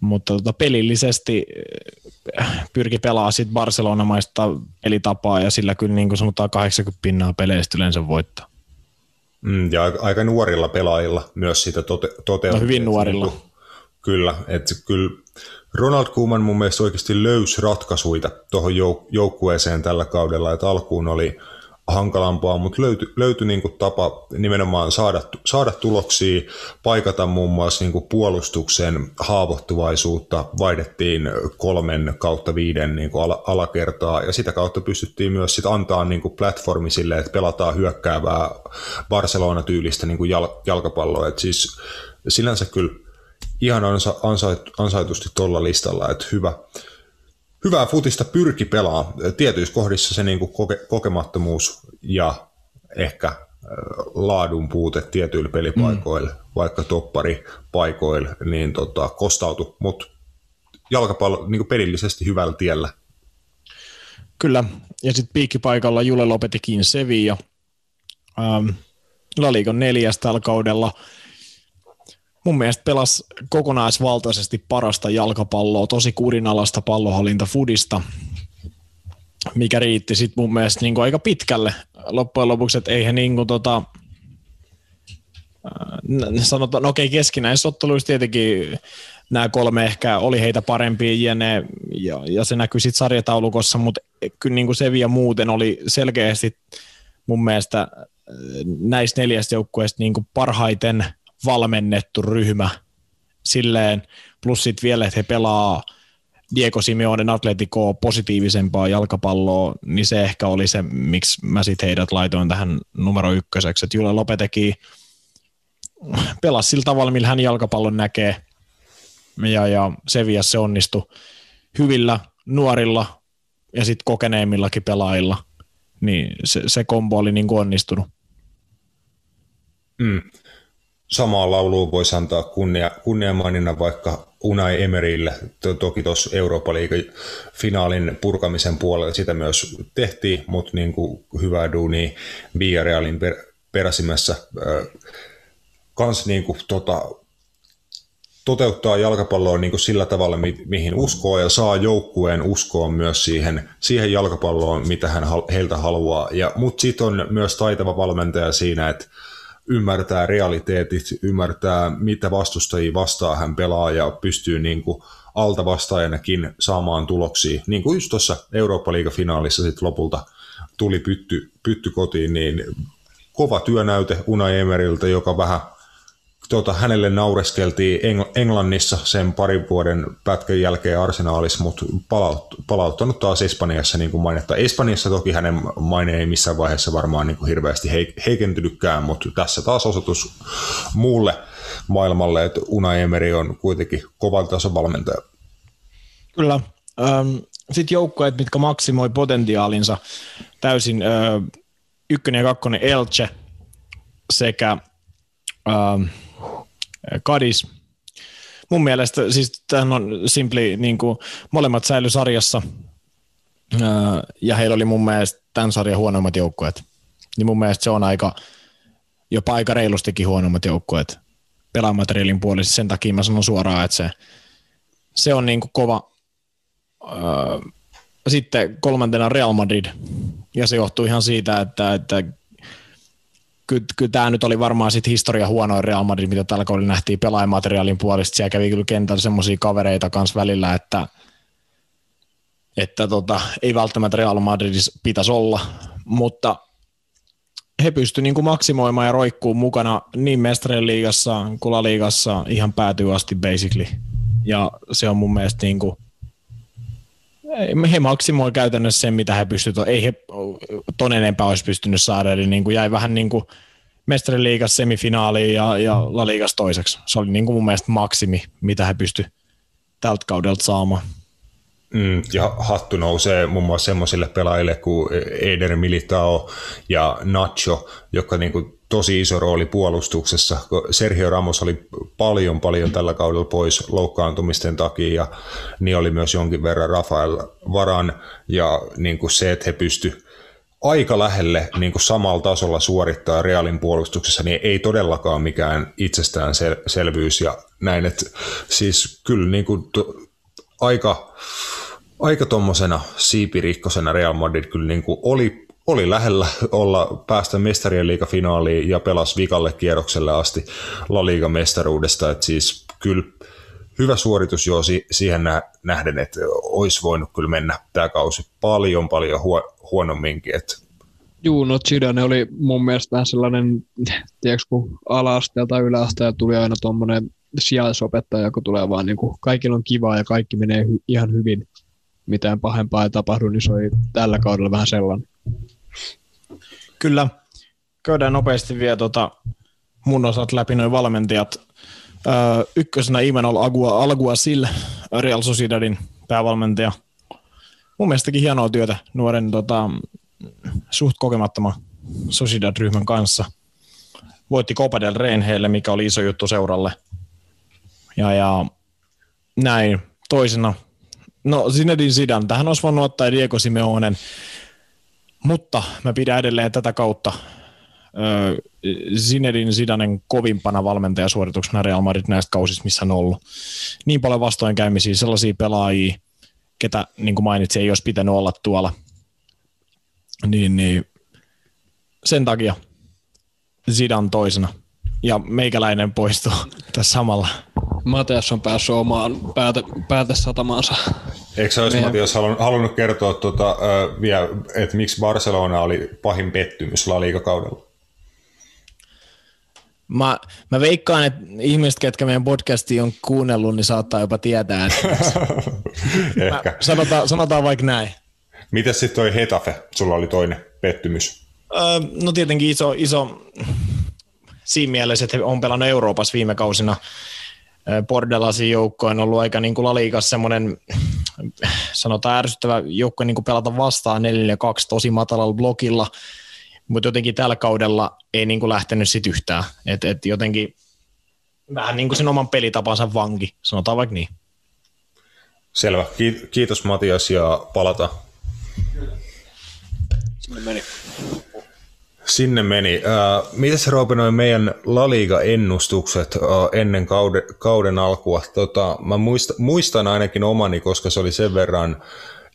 mutta tota, pelillisesti äh, pyrki pelaa sit Barcelonamaista pelitapaa ja sillä kyllä niin kuin sanotaan 80 pinnaa peleistä yleensä voittaa. Mm, ja aika nuorilla pelaajilla myös sitä tote, toteutuu. No hyvin nuorilla. Niin kyllä, että kyllä Ronald Koeman mun mielestä oikeasti löysi ratkaisuja tuohon jouk- joukkueeseen tällä kaudella, että alkuun oli – hankalampaa, mutta löytyi löyty niinku tapa nimenomaan saada, saada tuloksia, paikata muun muassa niinku puolustuksen haavoittuvaisuutta, vaihdettiin kolmen kautta viiden niinku al- alakertaa ja sitä kautta pystyttiin myös sit antaa niinku platformi sille, että pelataan hyökkäävää Barcelona-tyylistä niinku jal- jalkapalloa. Et siis sinänsä kyllä ihan ansa- ansait- ansaitusti tuolla listalla, että hyvä, hyvää futista pyrki pelaa. Tietyissä kohdissa se niin kuin koke, kokemattomuus ja ehkä laadun puute tietyillä pelipaikoilla, mm. vaikka topparipaikoilla, niin tota, kostautui, mutta jalkapallo niin kuin pelillisesti hyvällä tiellä. Kyllä, ja sitten piikkipaikalla Jule lopetikin Sevilla. Ähm, La Liga neljäs tällä kaudella – mun mielestä pelasi kokonaisvaltaisesti parasta jalkapalloa, tosi kurinalasta pallohallinta fudista, mikä riitti sitten mun mielestä niin aika pitkälle. Loppujen lopuksi, että eihän niin kuin tota, sanotaan, no okei, keskinäisissä otteluissa tietenkin nämä kolme ehkä oli heitä parempia ne, ja, ja se näkyy sitten sarjataulukossa, mutta kyllä niin kuin Sevilla muuten oli selkeästi mun mielestä näistä neljästä joukkueesta niin parhaiten valmennettu ryhmä silleen, plus sitten vielä, että he pelaa Diego Simeonen Atletico positiivisempaa jalkapalloa, niin se ehkä oli se, miksi mä sitten heidät laitoin tähän numero ykköseksi. Että Jule Lopeteki pelasi sillä tavalla, millä hän jalkapallon näkee, ja, ja Sevias se onnistui hyvillä nuorilla ja sitten kokeneemmillakin pelaajilla, niin se, se kombo oli niin onnistunut. Mm. Samaa laulua voisi antaa kunnia, kunniamaininnan vaikka Unai Emerille. Toki tuossa Eurooppa finaalin purkamisen puolella sitä myös tehtiin, mutta niin kuin hyvää duunia Villarrealin per, peräsimässä. Äh, kans niin kuin, tota, toteuttaa jalkapalloa niin kuin sillä tavalla, mi- mihin uskoo ja saa joukkueen uskoa myös siihen, siihen jalkapalloon, mitä hän heiltä haluaa. Mutta sitten on myös taitava valmentaja siinä, että ymmärtää realiteetit, ymmärtää mitä vastustajia vastaa hän pelaa ja pystyy niin kuin alta vastaajanakin saamaan tuloksia. Niin kuin just tuossa Eurooppa-liigafinaalissa sitten lopulta tuli pytty, pytty kotiin, niin kova työnäyte Unai Emeriltä, joka vähän tota, hänelle naureskeltiin Eng- Englannissa sen parin vuoden pätkän jälkeen arsenaalissa, mutta palaut- palauttanut taas Espanjassa niin kuin mainetta. Espanjassa toki hänen maine ei missään vaiheessa varmaan niin kuin hirveästi heik- heikentynytkään, mutta tässä taas osoitus muulle maailmalle, että Una Emery on kuitenkin kovan tason valmentaja. Kyllä. Ähm, Sitten joukkueet, mitkä maksimoi potentiaalinsa täysin, äh, ykkönen ja kakkonen Elche sekä ähm, Kadis. Mun mielestä siis tämähän on simpli, niin kuin molemmat säily sarjassa ja heillä oli mun mielestä tämän sarjan huonommat joukkueet. Niin mun mielestä se on aika, jopa aika reilustikin huonommat joukkueet pelaamateriaalin puolesta. Sen takia mä sanon suoraan, että se, se on niin kuin kova. Sitten kolmantena Real Madrid, ja se johtuu ihan siitä, että, että kyllä, kyllä tämä nyt oli varmaan sit historia huonoin Real Madrid, mitä tällä kaudella nähtiin pelaajamateriaalin puolesta. Siellä kävi kyllä kentällä semmoisia kavereita kanssa välillä, että, että tota, ei välttämättä Real Madridissa pitäisi olla, mutta he pystyivät niin maksimoimaan ja roikkuu mukana niin mestarien liigassa kuin liigassa ihan päätyy asti basically. Ja se on mun mielestä niin kuin, he maksimoi käytännössä sen, mitä he pystyvät. Ei he ton enempää olisi pystynyt saada, eli niin kuin jäi vähän niin kuin Mestarin liigas semifinaaliin ja, ja La Liigas toiseksi. Se oli niin kuin mun mielestä maksimi, mitä he pystyivät tältä kaudelta saamaan. Mm, ja hattu nousee muun muassa semmoisille pelaajille kuin Eder Militao ja Nacho, jotka niin kuin tosi iso rooli puolustuksessa. Sergio Ramos oli paljon paljon tällä kaudella pois loukkaantumisten takia ja niin oli myös jonkin verran Rafael Varan ja niin kuin se, että he pysty aika lähelle niin kuin samalla tasolla suorittaa Realin puolustuksessa, niin ei todellakaan mikään itsestäänselvyys ja näin, että siis kyllä niin kuin aika, aika tuommoisena siipirikkosena Real Madrid kyllä niin kuin oli oli lähellä olla päästä mestarien liigafinaaliin ja pelasi vikalle kierrokselle asti La Liga mestaruudesta, että siis kyllä hyvä suoritus jo siihen nähden, että olisi voinut kyllä mennä tämä kausi paljon paljon huonomminkin. Että Juu, no Zidane oli mun mielestä vähän sellainen, tiedätkö, kun ala-asteelta tai yläasteelta tuli aina tuommoinen sijaisopettaja, kun tulee vaan niin kuin, kaikilla on kivaa ja kaikki menee hy- ihan hyvin, mitään pahempaa ei tapahdu, niin se oli tällä kaudella vähän sellainen. Kyllä. Käydään nopeasti vielä tota mun osat läpi noin valmentajat. Öö, ykkösenä Imanol Agua, Algua Sil, Real Sociedadin päävalmentaja. Mun mielestäkin hienoa työtä nuoren tota, suht kokemattoman Sociedad-ryhmän kanssa. Voitti Copa del Reyn heille, mikä oli iso juttu seuralle. Ja, ja näin toisena. No Zinedine Zidane, tähän olisi voinut ottaa Diego Simeonen, mutta mä pidän edelleen tätä kautta äh, Zinedine Zidanen kovimpana valmentajasuorituksena Real Madrid näistä kausista, missä on ollut. Niin paljon vastoinkäymisiä, sellaisia pelaajia, ketä niin kuin mainitsin, ei olisi pitänyt olla tuolla. Niin, niin sen takia Zidan toisena. ja meikäläinen poistuu tässä samalla. Matias on päässyt omaan päätä, päätesatamaansa. Eikö sä olisi, Matias, halunnut, halunnut kertoa, tuota, äh, vielä, että miksi Barcelona oli pahin pettymys La Liga-kaudella? Mä, mä veikkaan, että ihmiset, ketkä meidän podcastia on kuunnellut, niin saattaa jopa tietää, että Ehkä. Mä, sanotaan, sanotaan vaikka näin. Mitäs sitten toi Hetafe? Sulla oli toinen pettymys. Öö, no tietenkin iso, iso siinä mielessä, että on pelannut Euroopassa viime kausina. Bordelasin joukko on ollut aika niin kuin Laliikassa semmoinen, sanotaan ärsyttävä joukko niin kuin pelata vastaan 4 2 tosi matalalla blokilla, mutta jotenkin tällä kaudella ei niin kuin lähtenyt sit yhtään. Et, et jotenkin vähän niin kuin sen oman pelitapansa vanki, sanotaan vaikka niin. Selvä. Kiitos Matias ja palata. Sinne meni. Sinne meni. Uh, mitäs Roope noin meidän La Liga-ennustukset uh, ennen kauden, kauden alkua? Tota, mä muista, muistan ainakin omani, koska se oli sen verran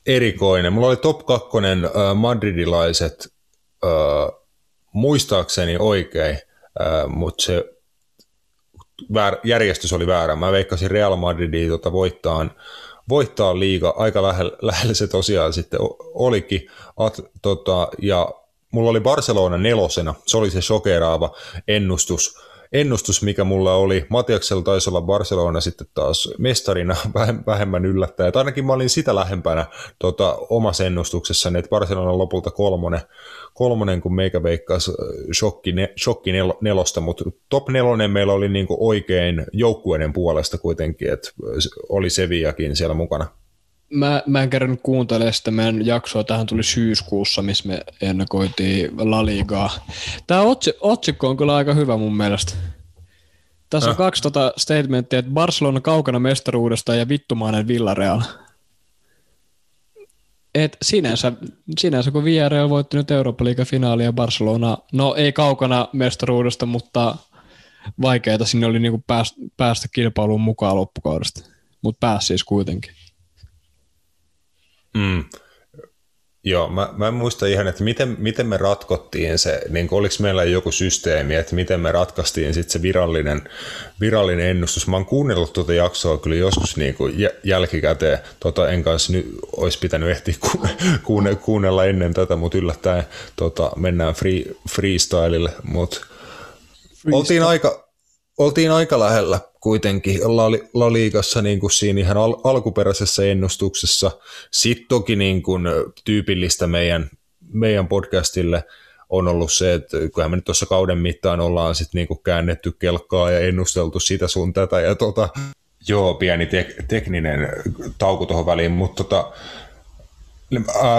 erikoinen. Mulla oli top 2 uh, madridilaiset uh, muistaakseni oikein, uh, mutta se väär, järjestys oli väärä. Mä veikkasin Real Madridia tota voittaa, voittaa liiga. Aika lähellä, lähellä se tosiaan sitten olikin. At, tota, ja mulla oli Barcelona nelosena, se oli se shokeraava ennustus, ennustus, mikä mulla oli. Matiaksella taisi olla Barcelona sitten taas mestarina vähemmän yllättäjä. Ainakin mä olin sitä lähempänä tota, omassa ennustuksessani, että Barcelona on lopulta kolmonen, kolmonen kun meikä veikkasi shokki, ne, shokki nel, nelosta, mutta top nelonen meillä oli niinku oikein joukkueiden puolesta kuitenkin, että oli Seviakin siellä mukana. Mä, mä en kerran kuuntele sitä meidän jaksoa. Tähän tuli syyskuussa, missä me ennakoitiin La Ligaa. Tämä otsi, otsikko on kyllä aika hyvä mun mielestä. Tässä on äh. kaksi tota statementtia, että Barcelona kaukana mestaruudesta ja vittumainen Villareal. Et sinänsä, sinänsä kun Villarreal voitti nyt Eurooppa Liiga finaalia Barcelona, no ei kaukana mestaruudesta, mutta vaikeita sinne oli niinku päästä, päästä kilpailuun mukaan loppukaudesta. Mutta pääsi siis kuitenkin. Mm. Joo, mä, mä en muista ihan, että miten, miten me ratkottiin se, niin oliko meillä joku systeemi, että miten me ratkaistiin sitten se virallinen, virallinen ennustus. Mä oon kuunnellut tuota jaksoa kyllä joskus niin kuin jälkikäteen, tota, en kanssa nyt olisi pitänyt ehtiä kuunnella, kuunnella ennen tätä, mutta yllättäen tota, mennään free, freestylille, mutta oltiin aika, oltiin aika lähellä kuitenkin La, Liigassa niin kuin siinä ihan al- alkuperäisessä ennustuksessa. Sitten toki niin kuin tyypillistä meidän, meidän podcastille on ollut se, että kyllähän me nyt tuossa kauden mittaan ollaan sitten niin kuin käännetty kelkkaa ja ennusteltu sitä sun tätä ja tota, joo, pieni tek- tekninen tauko tuohon väliin, mutta tota,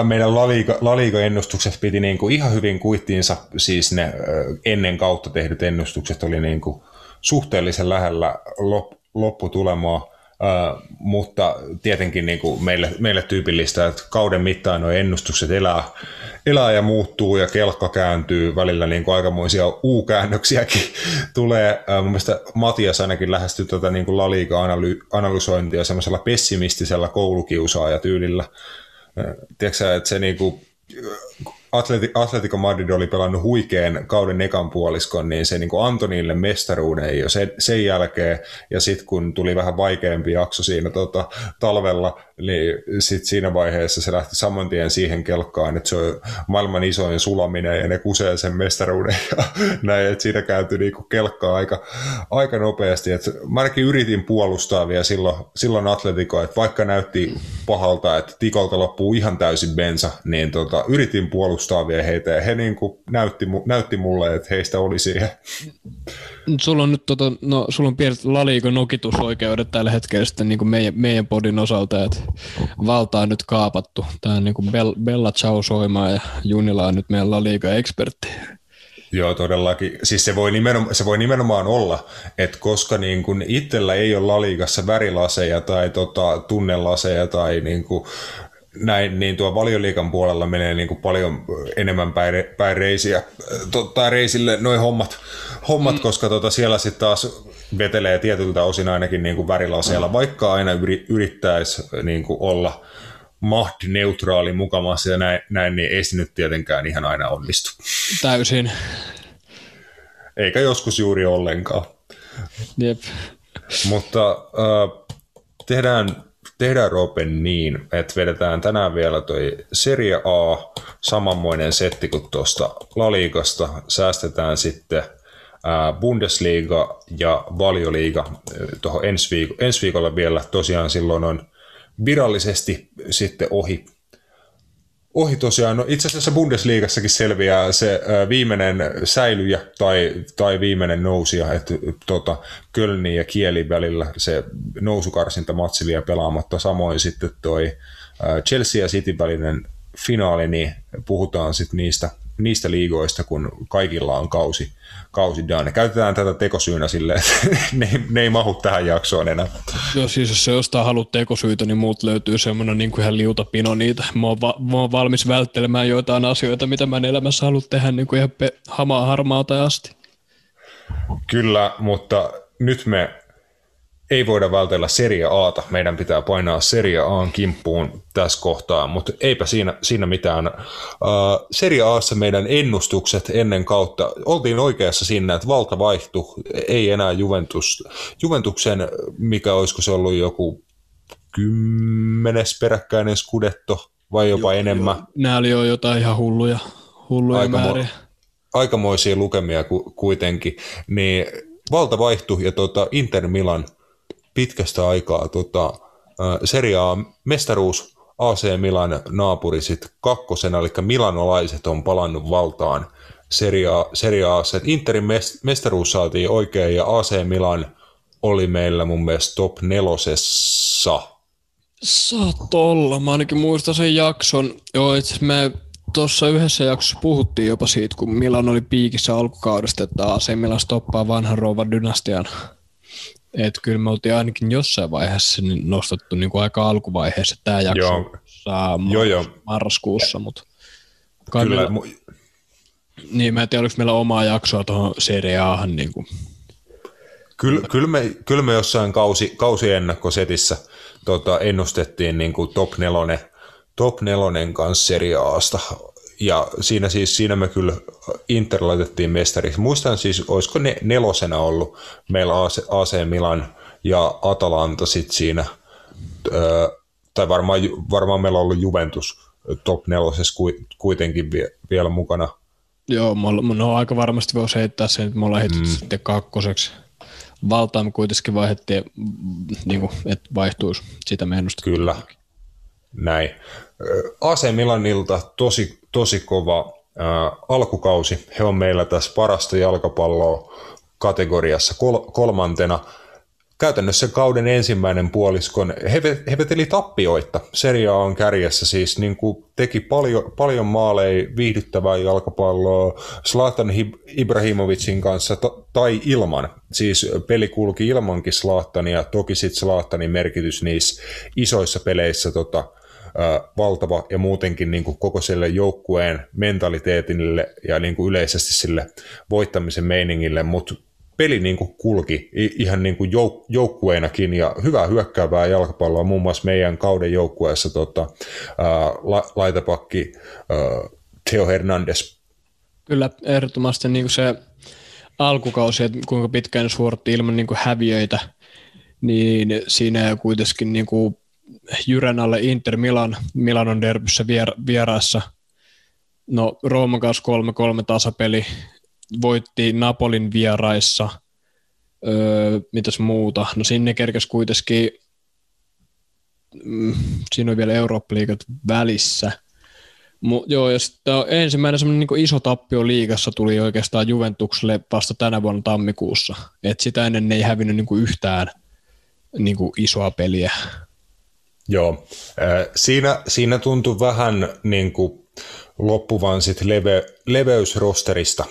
meidän La Liga-ennustukset piti niin kuin ihan hyvin kuittiinsa, siis ne ennen kautta tehdyt ennustukset oli niin kuin suhteellisen lähellä lop, lopputulemaa, uh, mutta tietenkin niin kuin meille, meille tyypillistä, että kauden mittaan nuo ennustukset elää, elää ja muuttuu ja kelkka kääntyy, välillä niin kuin aikamoisia U-käännöksiäkin tulee. Uh, mun mielestä Matias ainakin lähestyi tätä niin kuin La Liga-analysointia semmoisella pessimistisellä koulukiusaajatyylillä. Uh, tiedätkö että se niin kuin, Atleti, Atletico Madrid oli pelannut huikean kauden ekan puoliskon, niin se niin kuin antoi niille mestaruuden jo sen, sen jälkeen, ja sitten kun tuli vähän vaikeampi jakso siinä tota, talvella, niin sitten siinä vaiheessa se lähti saman tien siihen kelkkaan, että se on maailman isoin sulaminen, ja ne kusee sen mestaruuden, ja näin, että siinä kääntyi niin kuin kelkkaa aika, aika nopeasti. Et mä ainakin yritin puolustaa vielä silloin, silloin Atletico, että vaikka näytti pahalta, että Tikolta loppuu ihan täysin bensa, niin tota, yritin puolustaa edustaa heitä ja he niin kuin näytti, näytti mulle, että heistä oli siihen. Sulla on nyt tota, no, sulla on pienet laliikon nokitusoikeudet tällä hetkellä sitten niin kuin meidän, meidän podin osalta, että valta on nyt kaapattu. Tämä on niin kuin Bella Ciao soimaa ja Junila on nyt meidän laliikon ekspertti. Joo, todellakin. Siis se voi nimenomaan, se voi nimenomaan olla, että koska niin kun itsellä ei ole laliikassa värilaseja tai tota, tunnelaseja tai niin kuin näin, niin tuo valioliikan puolella menee niin kuin paljon enemmän päin, päin reisiä, tota, reisille noin hommat, hommat mm. koska tota, siellä sitten taas vetelee tietyltä osin ainakin niin kuin värilaseella, mm. vaikka aina yri, yrittäisi niin kuin olla neutraali mukamassa ja näin, näin, niin ei se nyt tietenkään ihan aina onnistu. Täysin. eikä joskus juuri ollenkaan. Jep. Mutta äh, tehdään, tehdään Ropen niin, että vedetään tänään vielä toi Serie A, samanmoinen setti kuin tuosta La Ligasta. Säästetään sitten Bundesliga ja Valioliiga tuohon ensi, viik- ensi viikolla vielä. Tosiaan silloin on virallisesti sitten ohi ohi tosiaan. No itse asiassa Bundesliigassakin selviää se viimeinen säilyjä tai, tai viimeinen nousija, että tota, Kölnin ja Kielin välillä se nousukarsinta matsi vielä pelaamatta. Samoin sitten toi Chelsea ja City välinen finaali, niin puhutaan sitten niistä, niistä liigoista, kun kaikilla on kausi, kausi done. Käytetään tätä tekosyynä silleen, että ne, ei- ne ei mahu tähän jaksoon enää. Joo, siis jos se jostain haluat tekosyitä, niin muut löytyy semmoinen niin kuin ihan liutapino niitä. Mä oon, va- mä oon valmis välttelemään joitain asioita, mitä mä en elämässä halua tehdä niin kuin ihan pe- hamaa harmaata asti. Kyllä, mutta nyt me ei voida vältellä Serie Aata. Meidän pitää painaa Serie Aan kimppuun tässä kohtaa, mutta eipä siinä, siinä mitään. Uh, Serie Aassa meidän ennustukset ennen kautta, oltiin oikeassa siinä, että valta vaihtui, ei enää Juventus, Juventuksen, mikä olisiko se ollut joku kymmenes peräkkäinen skudetto vai jopa enemmän. Nämä oli jo jotain ihan hulluja, hulluja Aika mo- määriä. aikamoisia lukemia ku, kuitenkin, niin valta vaihtui ja tota Inter Milan pitkästä aikaa tota, äh, Serie A mestaruus AC Milan naapuri sit kakkosena, eli milanolaiset on palannut valtaan Serie, A, Serie Aassa. Et Interin mes- mestaruus saatiin oikein ja AC Milan oli meillä mun mielestä top nelosessa. Saatto olla. Mä ainakin muistan sen jakson. Joo, itse asiassa me tuossa yhdessä jaksossa puhuttiin jopa siitä, kun Milan oli piikissä alkukaudesta, että AC Milan stoppaa vanhan rouvan dynastian. Että kyllä me oltiin ainakin jossain vaiheessa niin nostettu niin kuin aika alkuvaiheessa tämä jakso Joo. saa Joo, joo. marraskuussa, mutta kai Kyllä, meillä, mu- niin mä en tiedä, oliko meillä omaa jaksoa tuohon Serie Ahan. Niin kuin. Kyllä, kyllä, me, kyllä me jossain kausi, kausiennakkosetissä tota, ennustettiin niin kuin top nelonen, top nelonen kanssa Serie Asta. Ja siinä siis, siinä me kyllä Inter laitettiin mestariksi. Muistan siis, olisiko ne nelosena ollut meillä AC, AC Milan ja Atalanta sitten siinä, öö, tai varmaan, varmaan meillä on ollut Juventus top nelosessa kui- kuitenkin vie, vielä mukana. Joo, mulla- no aika varmasti voisi heittää sen, että me ollaan heitetty mm. sitten kakkoseksi. Valtaan me kuitenkin vaihdettiin, niin kuin, että vaihtuisi. Sitä me ennustettiin. Kyllä, näin. AC Milanilta tosi, tosi kova äh, alkukausi. He on meillä tässä parasta jalkapalloa kategoriassa kol- kolmantena. Käytännössä kauden ensimmäinen puoliskon, he, he veteli tappioita. Serie A on kärjessä siis niin kuin teki paljon, paljon maaleja, viihdyttävää jalkapalloa Zlatan Hib- Ibrahimovicin kanssa ta- tai ilman. Siis peli kulki ilmankin Zlatania, toki sitten Zlatanin merkitys niissä isoissa peleissä tota, valtava ja muutenkin niin kuin koko sille joukkueen mentaliteetille ja niin kuin yleisesti sille voittamisen meiningille, mutta peli niin kuin kulki ihan niin kuin jouk- joukkueenakin ja hyvää hyökkäävää jalkapalloa muun muassa meidän kauden joukkueessa tota, ää, la- laitapakki ää, Theo Hernandez. Kyllä, ehdottomasti niin kuin se alkukausi, että kuinka pitkään suoritti ilman niin kuin häviöitä, niin siinä kuitenkin niin kuin Jyrän alle Inter Milan, Milanon derbyssä vier, vieraassa. No Rooman kanssa 3-3 tasapeli, voitti Napolin vieraissa, öö, mitäs muuta. No sinne kerkesi kuitenkin, mm, siinä on vielä Eurooppa-liigat välissä. Mu, joo, ja sitten ensimmäinen semmoinen niin iso tappio liigassa tuli oikeastaan Juventukselle vasta tänä vuonna tammikuussa. Et sitä ennen ne ei hävinnyt niin yhtään niin isoa peliä. Joo, siinä, siinä tuntui vähän niin kuin loppuvan sit leve, leveysrosterista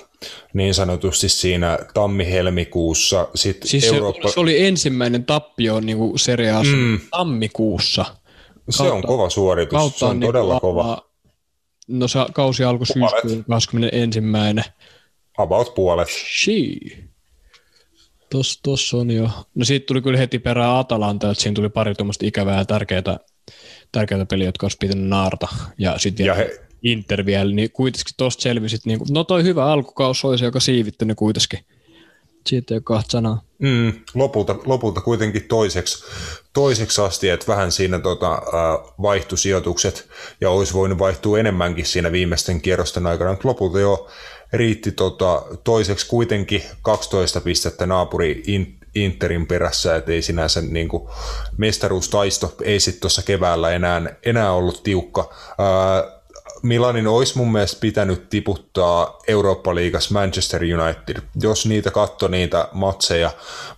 niin sanotusti siinä tammi-helmikuussa. Sitten Siis Eurooppa, se, se, oli ensimmäinen tappio niin kuin Serie A:ssa Mm. tammikuussa. se on kova suoritus, se on niin todella kova. alla- No se kausi alkoi syyskuun 21. About puolet. Shii. Tossa, tossa on jo. No siitä tuli kyllä heti perään Atalanta, että siinä tuli pari tuommoista ikävää ja tärkeää, tärkeää peliä, jotka olisi pitänyt naarta. Ja sitten Ja he, Inter vielä, niin kuitenkin tosta selvisit, niin kuin, no toi hyvä alkukaus olisi, joka siivitti ne kuitenkin. Siitä ei ole kahta sanaa. Mm, lopulta, lopulta kuitenkin toiseksi, toiseksi asti, että vähän siinä tota, äh, vaihtui sijoitukset ja olisi voinut vaihtua enemmänkin siinä viimeisten kierrosten aikana, mutta lopulta jo riitti tota, toiseksi kuitenkin 12 pistettä naapuri Interin perässä, että ei sinänsä niin kuin, mestaruustaisto ei sitten tuossa keväällä enää, enää ollut tiukka. Ää, Milanin olisi mun mielestä pitänyt tiputtaa Eurooppa-liigas Manchester United. Jos niitä katto niitä matseja,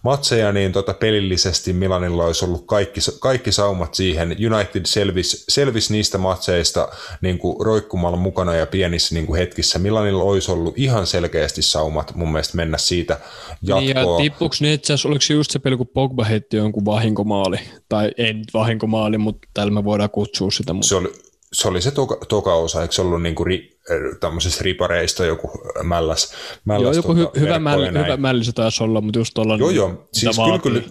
matseja niin tota pelillisesti Milanilla olisi ollut kaikki, kaikki saumat siihen. United selvisi, selvisi niistä matseista niin kuin roikkumalla mukana ja pienissä niin kuin hetkissä. Milanilla olisi ollut ihan selkeästi saumat mun mielestä mennä siitä jatkoon. Niin ja tippuks ne itse asiassa, oliko se just se peli, kun Pogba heitti jonkun vahinkomaali? Tai ei vahinkomaali, mutta täällä me voidaan kutsua sitä. Mutta... Se oli, se oli se toka, toka osa, eikö se ollut niinku ri, tämmöisistä ripareista joku mälläs, mälläs Joo, joku tota, hy, hyvä, mälli, hyvä mälli se taisi olla, mutta just tuolla... Joo, joo, siis kyllä, kyllä,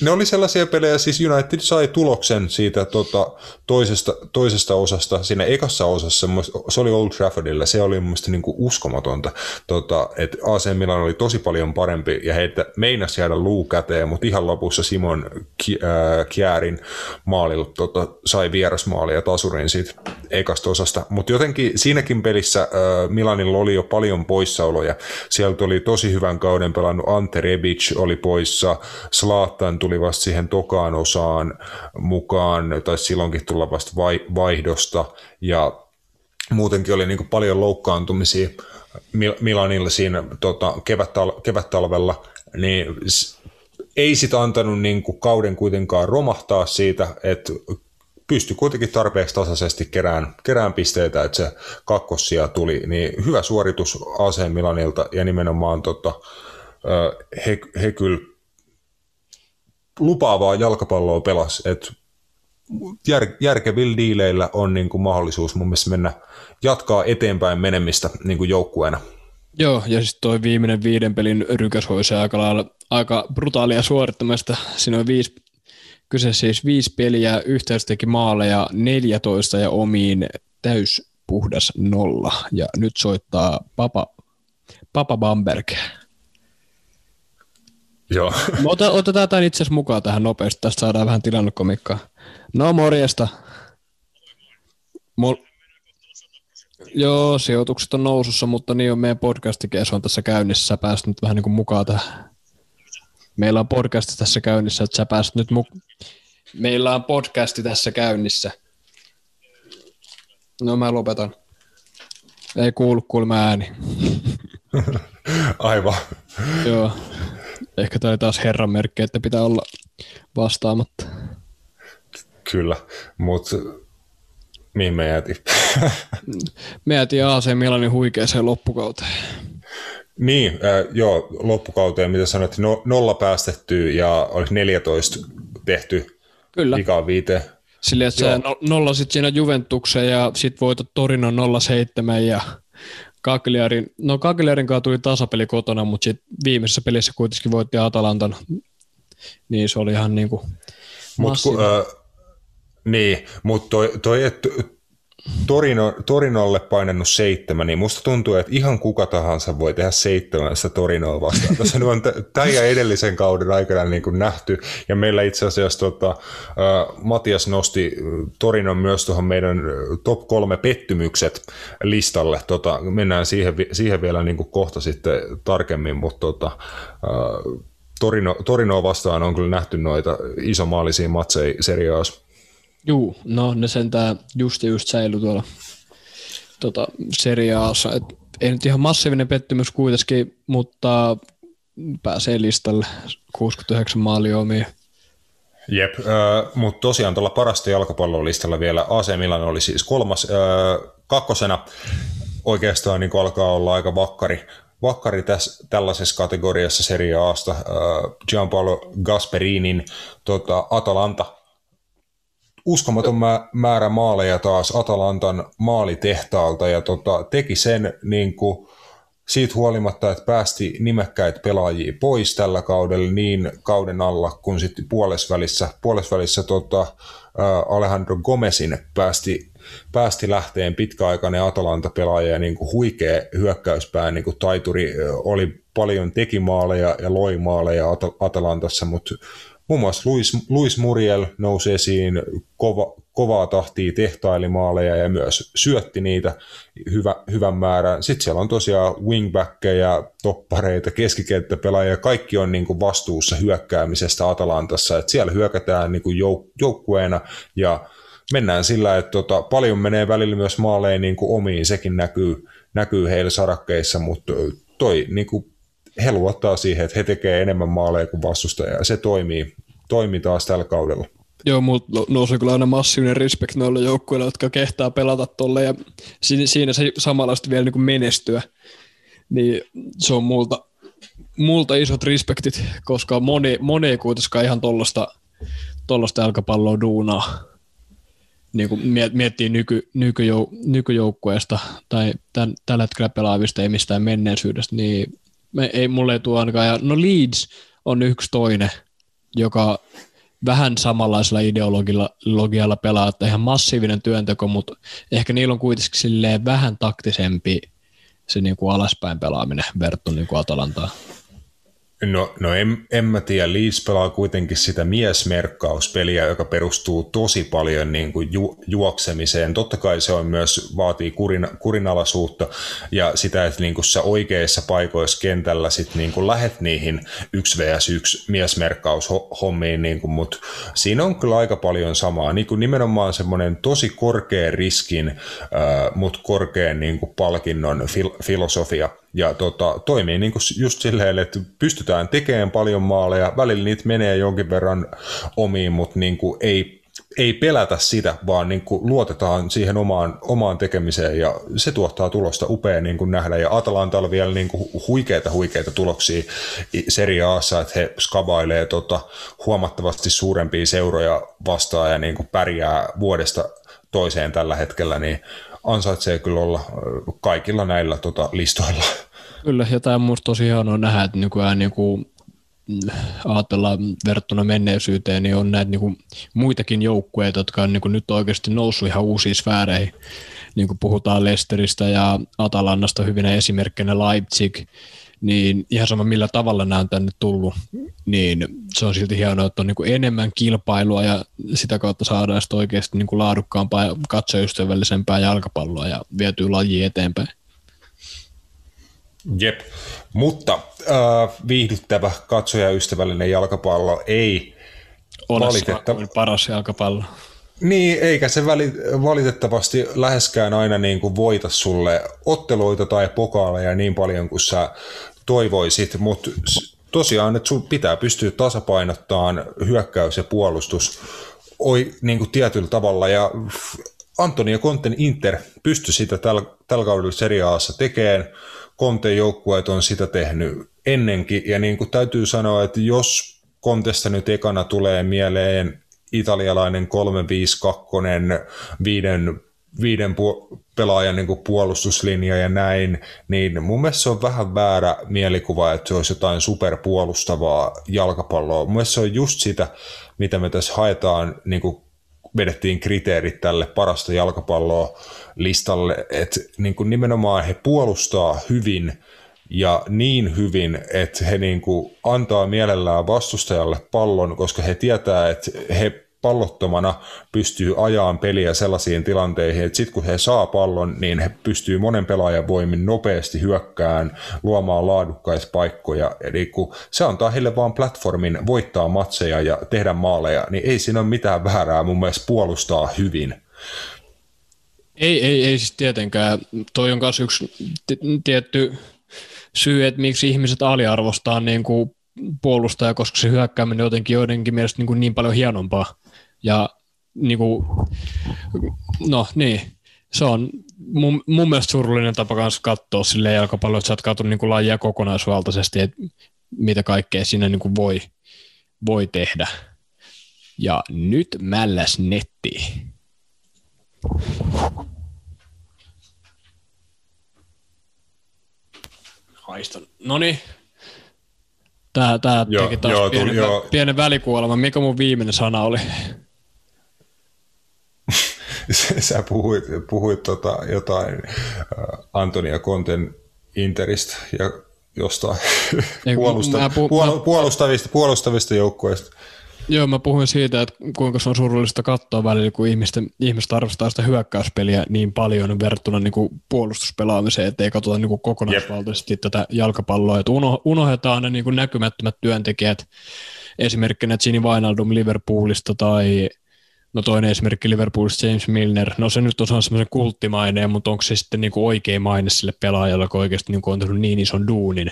ne oli sellaisia pelejä, siis United sai tuloksen siitä tota, toisesta, toisesta osasta, siinä ekassa osassa, se oli Old Traffordilla, se oli mun niin kuin uskomatonta, tota, että AC Milan oli tosi paljon parempi ja heitä meinasi jäädä luu käteen, mutta ihan lopussa Simon Kjäärin maalilla tota, sai vierasmaali ja tasurin siitä ekasta osasta, mutta jotenkin siinäkin pelissä äh, Milanilla oli jo paljon poissaoloja, sieltä oli tosi hyvän kauden pelannut Ante Rebic oli poissa, Slaattan tuli vasta siihen tokaan osaan mukaan, tai silloinkin tulla vasta vaihdosta, ja muutenkin oli niin paljon loukkaantumisia Milanilla siinä tota, kevät-tal- kevät-talvella, niin ei sitä antanut niin kuin kauden kuitenkaan romahtaa siitä, että pystyi kuitenkin tarpeeksi tasaisesti kerään, kerään pisteitä, että se kakkossia tuli, niin hyvä suoritus AC Milanilta ja nimenomaan tota, he, he kyllä lupaavaa jalkapalloa pelas, että jär, järkevillä diileillä on niin kuin mahdollisuus mun mielestä mennä jatkaa eteenpäin menemistä niin kuin joukkueena. Joo, ja sitten toi viimeinen viiden pelin rykäs olisi aika, lailla, aika brutaalia suorittamista. Siinä on viisi, kyse siis viisi peliä, yhteys teki maaleja 14 ja omiin täys puhdas nolla. Ja nyt soittaa Papa, Papa Bamberg. Joo. Ota, otetaan tämän itse asiassa mukaan tähän nopeasti, tästä saadaan vähän tilannekomikkaa. No morjesta. Mol- Joo, sijoitukset on nousussa, mutta niin on meidän podcastikin, se on tässä käynnissä. Sä pääsit nyt vähän niin kuin mukaan tähän. Meillä on podcasti tässä käynnissä, että sä pääsit nyt mukaan. Meillä on podcasti tässä käynnissä. No mä lopetan. Ei kuulu kuulemma ääni. Aivan. Joo. Ehkä toi taas herran merkki, että pitää olla vastaamatta. Kyllä, mutta mihin me jäätiin? me jäätiin AC Milanin huikeeseen loppukauteen. Niin, äh, joo, loppukauteen, mitä sanoit, no, nolla päästetty ja oli 14 tehty Kyllä. Ika viite. Sillä että sä no, nollasit siinä Juventuksen ja sit voitot Torino 07 ja Cagliarin, no Cagliarin kanssa tuli tasapeli kotona, mutta sit viimeisessä pelissä kuitenkin voitti Atalantan, niin se oli ihan niin kuin Mut, ku, äh, niin, mutta toi, toi että Torino, Torinolle painannut seitsemän, niin musta tuntuu, että ihan kuka tahansa voi tehdä seitsemästä Torinoa vastaan. Tässä on tämän ja edellisen kauden aikana niin kuin nähty, ja meillä itse asiassa tota, Matias nosti Torinon myös tuohon meidän top kolme pettymykset listalle. Tota, mennään siihen, siihen vielä niin kuin kohta sitten tarkemmin, mutta tota, Torino, Torinoa vastaan on kyllä nähty noita isomaalisia matseja seriaassa. Juu, no ne sentään just just säily tuolla tota, seriaassa. Et ei nyt ihan massiivinen pettymys kuitenkin, mutta pääsee listalle 69 maalia omia. Jep, äh, mutta tosiaan tuolla parasta jalkapallolistalla vielä AC Milan oli siis kolmas äh, kakkosena. Oikeastaan niin alkaa olla aika vakkari, vakkari tässä, tällaisessa kategoriassa Serie Asta. Äh, Gianpaolo Gasperinin tota, Atalanta uskomaton määrä maaleja taas Atalantan maalitehtaalta ja tota, teki sen niin kuin, siitä huolimatta, että päästi nimekkäitä pelaajia pois tällä kaudella niin kauden alla kuin sitten puolesvälissä, puolesvälissä tota, Alejandro Gomezin päästi, päästi lähteen pitkäaikainen Atalanta-pelaaja ja niin kuin huikea hyökkäyspää niin kuin taituri oli paljon teki maaleja ja loi maaleja At- Atalantassa, mutta muun muassa Luis, Luis Muriel nousi esiin kova, kovaa tahtia tehtailimaaleja ja myös syötti niitä hyvä, hyvän määrän. Sitten siellä on tosiaan wingbackkejä, toppareita, keskikenttäpelaajia, kaikki on niin kuin vastuussa hyökkäämisestä Atalantassa, että siellä hyökätään niin kuin jouk- joukkueena ja mennään sillä, että tota, paljon menee välillä myös maaleen niin kuin omiin, sekin näkyy, näkyy heillä sarakkeissa, mutta toi niin kuin he luottaa siihen, että he tekevät enemmän maaleja kuin vastustaja ja se toimii, toimii taas tällä kaudella. Joo, mutta nousee kyllä aina massiivinen respect noille joukkueille, jotka kehtaa pelata tolle ja siinä se samalla sitten vielä niin kuin menestyä. Niin se on multa, multa isot respektit, koska moni, moni ei kuitenkaan ihan tollasta, tollasta jalkapalloa duunaa. Niin kuin miettii nyky, nykyjou, nykyjoukkueesta tai tämän, tällä hetkellä pelaavista ei mistään menneisyydestä, niin me, ei mulle ei tuo ainakaan. Ja, no Leeds on yksi toinen, joka vähän samanlaisella ideologialla pelaa, että ihan massiivinen työnteko, mutta ehkä niillä on kuitenkin vähän taktisempi se niin kuin alaspäin pelaaminen verrattuna niin kuin Atalantaan. No, no en, en mä tiedä, Leeds pelaa kuitenkin sitä miesmerkkauspeliä, joka perustuu tosi paljon niin kuin ju, juoksemiseen. Totta kai se on myös, vaatii kurin, kurinalaisuutta ja sitä, että niin kuin sä oikeissa paikoissa kentällä sit niin kuin lähet niihin 1 vs 1 miesmerkkaushommiin, niin kuin, mutta siinä on kyllä aika paljon samaa. Niin kuin nimenomaan semmoinen tosi korkea riskin, äh, mutta korkean niin kuin palkinnon fil, filosofia ja tota, toimii niin kuin just silleen, että pystytään tekemään paljon maaleja, välillä niitä menee jonkin verran omiin, mutta niin kuin ei, ei pelätä sitä, vaan niin kuin luotetaan siihen omaan, omaan tekemiseen ja se tuottaa tulosta upea niin kuin nähdä. Ja Atalanta on vielä niin kuin huikeita, huikeita tuloksia Serie Aassa, että he skabailee tota, huomattavasti suurempia seuroja vastaan ja niin kuin pärjää vuodesta toiseen tällä hetkellä, niin ansaitsee kyllä olla kaikilla näillä tota, listoilla. Kyllä, ja tämä on minusta tosi hienoa nähdä, että nykyään niin kuin ajatellaan verrattuna menneisyyteen, niin on näitä niin kuin muitakin joukkueita, jotka on niin kuin nyt oikeasti noussut ihan uusiin sfääreihin. Niin kuin puhutaan Lesteristä ja Atalannasta hyvinä esimerkkinä Leipzig, niin ihan sama millä tavalla nämä on tänne tullut, niin se on silti hienoa, että on niin kuin enemmän kilpailua ja sitä kautta saadaan sitten oikeasti niin kuin laadukkaampaa ja katsojaystävällisempää jalkapalloa ja vietyy laji eteenpäin. Jep, mutta äh, viihdyttävä katsojaystävällinen jalkapallo ei Ole valitettavasti paras jalkapallo. Niin, eikä se valitettavasti läheskään aina niin kuin voita sulle otteluita tai pokaaleja niin paljon kuin sä toivoisit, mutta tosiaan, että sun pitää pystyä tasapainottamaan hyökkäys ja puolustus oi, niin kuin tietyllä tavalla, ja Antonio Konten Inter pystyi sitä tällä, tällä kaudella Serie Aassa tekemään, Konten joukkueet on sitä tehnyt ennenkin, ja niin kuin täytyy sanoa, että jos Kontesta nyt ekana tulee mieleen italialainen 352, viiden, viiden pu- pelaajan niin puolustuslinja ja näin, niin mun mielestä se on vähän väärä mielikuva, että se olisi jotain superpuolustavaa jalkapalloa. Mun mielestä se on just sitä, mitä me tässä haetaan, niin kuin vedettiin kriteerit tälle parasta jalkapalloa listalle, että niin kuin nimenomaan he puolustaa hyvin ja niin hyvin, että he niin kuin antaa mielellään vastustajalle pallon, koska he tietää, että he pallottomana pystyy ajaan peliä sellaisiin tilanteihin, että sitten kun he saa pallon, niin he pystyy monen pelaajan voimin nopeasti hyökkään, luomaan laadukkaita paikkoja. Eli kun se antaa heille vaan platformin voittaa matseja ja tehdä maaleja, niin ei siinä ole mitään väärää mun mielestä puolustaa hyvin. Ei, ei, ei siis tietenkään. Toi on myös yksi tietty syy, että miksi ihmiset aliarvostaa niin kuin puolustaja, koska se hyökkääminen jotenkin joidenkin mielestä niin, kuin niin paljon hienompaa. Ja niin kuin, no niin, se on mun, mun mielestä surullinen tapa kanssa katsoa sille jalkapalloa, että sä oot katsonut niin kuin lajia kokonaisvaltaisesti, että mitä kaikkea siinä niin kuin voi, voi tehdä. Ja nyt mälläs netti. Haistan. No niin. Tää, tää Joo, teki taas joo, pienen, tuli- joo. pienen välikuoleman. Mikä mun viimeinen sana oli? Sä puhuit, puhuit tota jotain äh, Antonia Konten Interistä ja jostain puolusta, mä puhun- puol, mä- puolustavista, puolustavista joukkueista. Joo, mä puhuin siitä, että kuinka se on surullista katsoa välillä, kun ihmisten, ihmiset arvostaa sitä hyökkäyspeliä niin paljon verrattuna niin kuin puolustuspelaamiseen, että ei katsota niin kuin kokonaisvaltaisesti Jep. tätä jalkapalloa, että uno, unohdetaan ne niin kuin näkymättömät työntekijät, esimerkkinä Gini Wijnaldum Liverpoolista tai no toinen esimerkki Liverpoolista James Milner, no se nyt on semmoisen kulttimaineen, mutta onko se sitten niin kuin oikea maine sille pelaajalle, joka oikeasti niin kuin on tehnyt niin ison duunin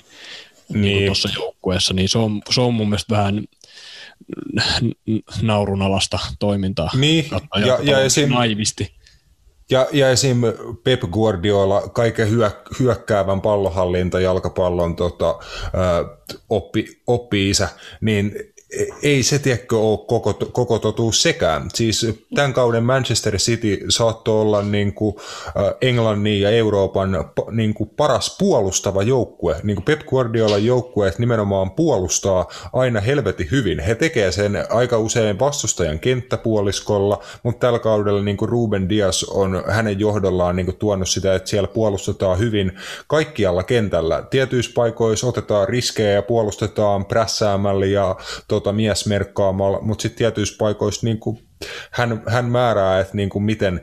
niin. Niin. niin tuossa joukkueessa, niin se on, se on mun mielestä vähän naurunalasta toimintaa. Niin, ja, ja, esim, naivisti. ja, ja esim. Pep Guardiola, kaiken hyö, hyökkäävän pallohallinta, jalkapallon tota, ö, oppi, oppi-isä, niin ei se tiedäkö ole koko, koko totuus sekään. Siis tämän kauden Manchester City saattoi olla niin kuin Englannin ja Euroopan niin kuin paras puolustava joukkue. Niin kuin Pep Guardiolan joukkueet nimenomaan puolustaa aina helvetin hyvin. He tekee sen aika usein vastustajan kenttäpuoliskolla, mutta tällä kaudella niin kuin Ruben Dias on hänen johdollaan niin kuin tuonut sitä, että siellä puolustetaan hyvin kaikkialla kentällä. Tietyissä paikoissa otetaan riskejä ja puolustetaan prässäämällä ja tota, miesmerkkaamalla, mutta sitten tietyissä paikoissa niin kuin hän, hän määrää, että niin kuin miten,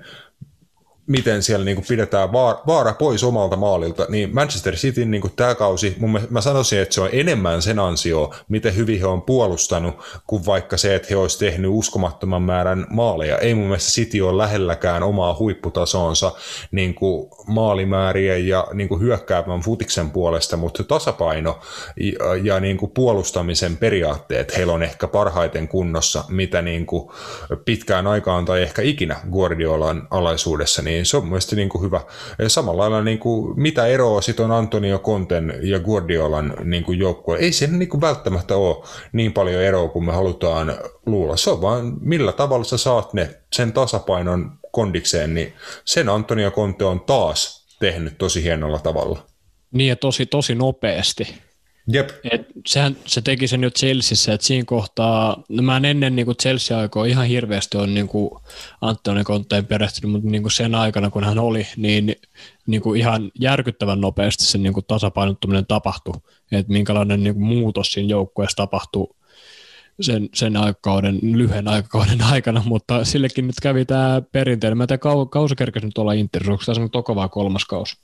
miten siellä niin kuin pidetään vaara, vaara pois omalta maalilta, niin Manchester City niin kuin tämä kausi, mun, mä sanoisin, että se on enemmän sen ansio, miten hyvin he on puolustanut, kuin vaikka se, että he olisi tehnyt uskomattoman määrän maaleja. Ei mun mielestä City ole lähelläkään omaa huipputasonsa niin kuin maalimäärien ja niin kuin hyökkäävän futiksen puolesta, mutta tasapaino ja, ja niin kuin puolustamisen periaatteet heillä on ehkä parhaiten kunnossa, mitä niin kuin pitkään aikaan tai ehkä ikinä Guardiolan alaisuudessa, niin se on mun mielestä niin kuin hyvä. Ja samalla lailla niin kuin, mitä eroa sitten on Antonio Conten ja Guardiolan niin kuin joukkue. Ei siinä niin kuin välttämättä ole niin paljon eroa kuin me halutaan luulla. Se on vaan millä tavalla sä saat ne sen tasapainon kondikseen, niin sen Antonio Conte on taas tehnyt tosi hienolla tavalla. Niin ja tosi, tosi nopeasti. Jep, Et sehän, se teki sen jo Chelseassa, että siinä kohtaa, no mä en ennen niin Chelsea-aikoa ihan hirveästi on niin Antoni Conteen perehtynyt, mutta niin sen aikana, kun hän oli, niin, niin kuin ihan järkyttävän nopeasti se niin tasapainottuminen tapahtui, että minkälainen niin muutos siinä joukkueessa tapahtui sen, sen aikakauden, lyhyen aikakauden aikana, mutta sillekin nyt kävi tämä perinteinen. Mä en kau, kausi kerkesi nyt olla Inter, onko tämä vai kolmas kausi?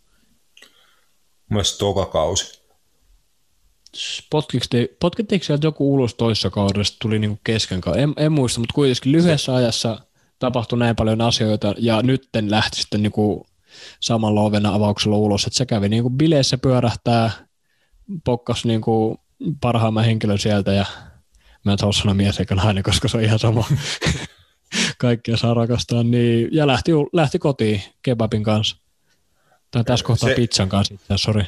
myös toka kausi. Potkittiinko sieltä joku ulos toissa kaudesta, tuli niinku kesken? En, en muista, mutta kuitenkin lyhyessä ajassa tapahtui näin paljon asioita ja nytten lähti sitten niinku samalla ovena avauksella ulos, että se kävi niinku bileissä pyörähtää, pokkas niinku parhaimman henkilön sieltä ja mä en sanoa mies eikä nainen, koska se on ihan sama. Kaikkia saa rakastaa, niin, ja lähti, lähti kotiin kebabin kanssa. Tai tässä kohtaa Se- pizzan kanssa itse sori.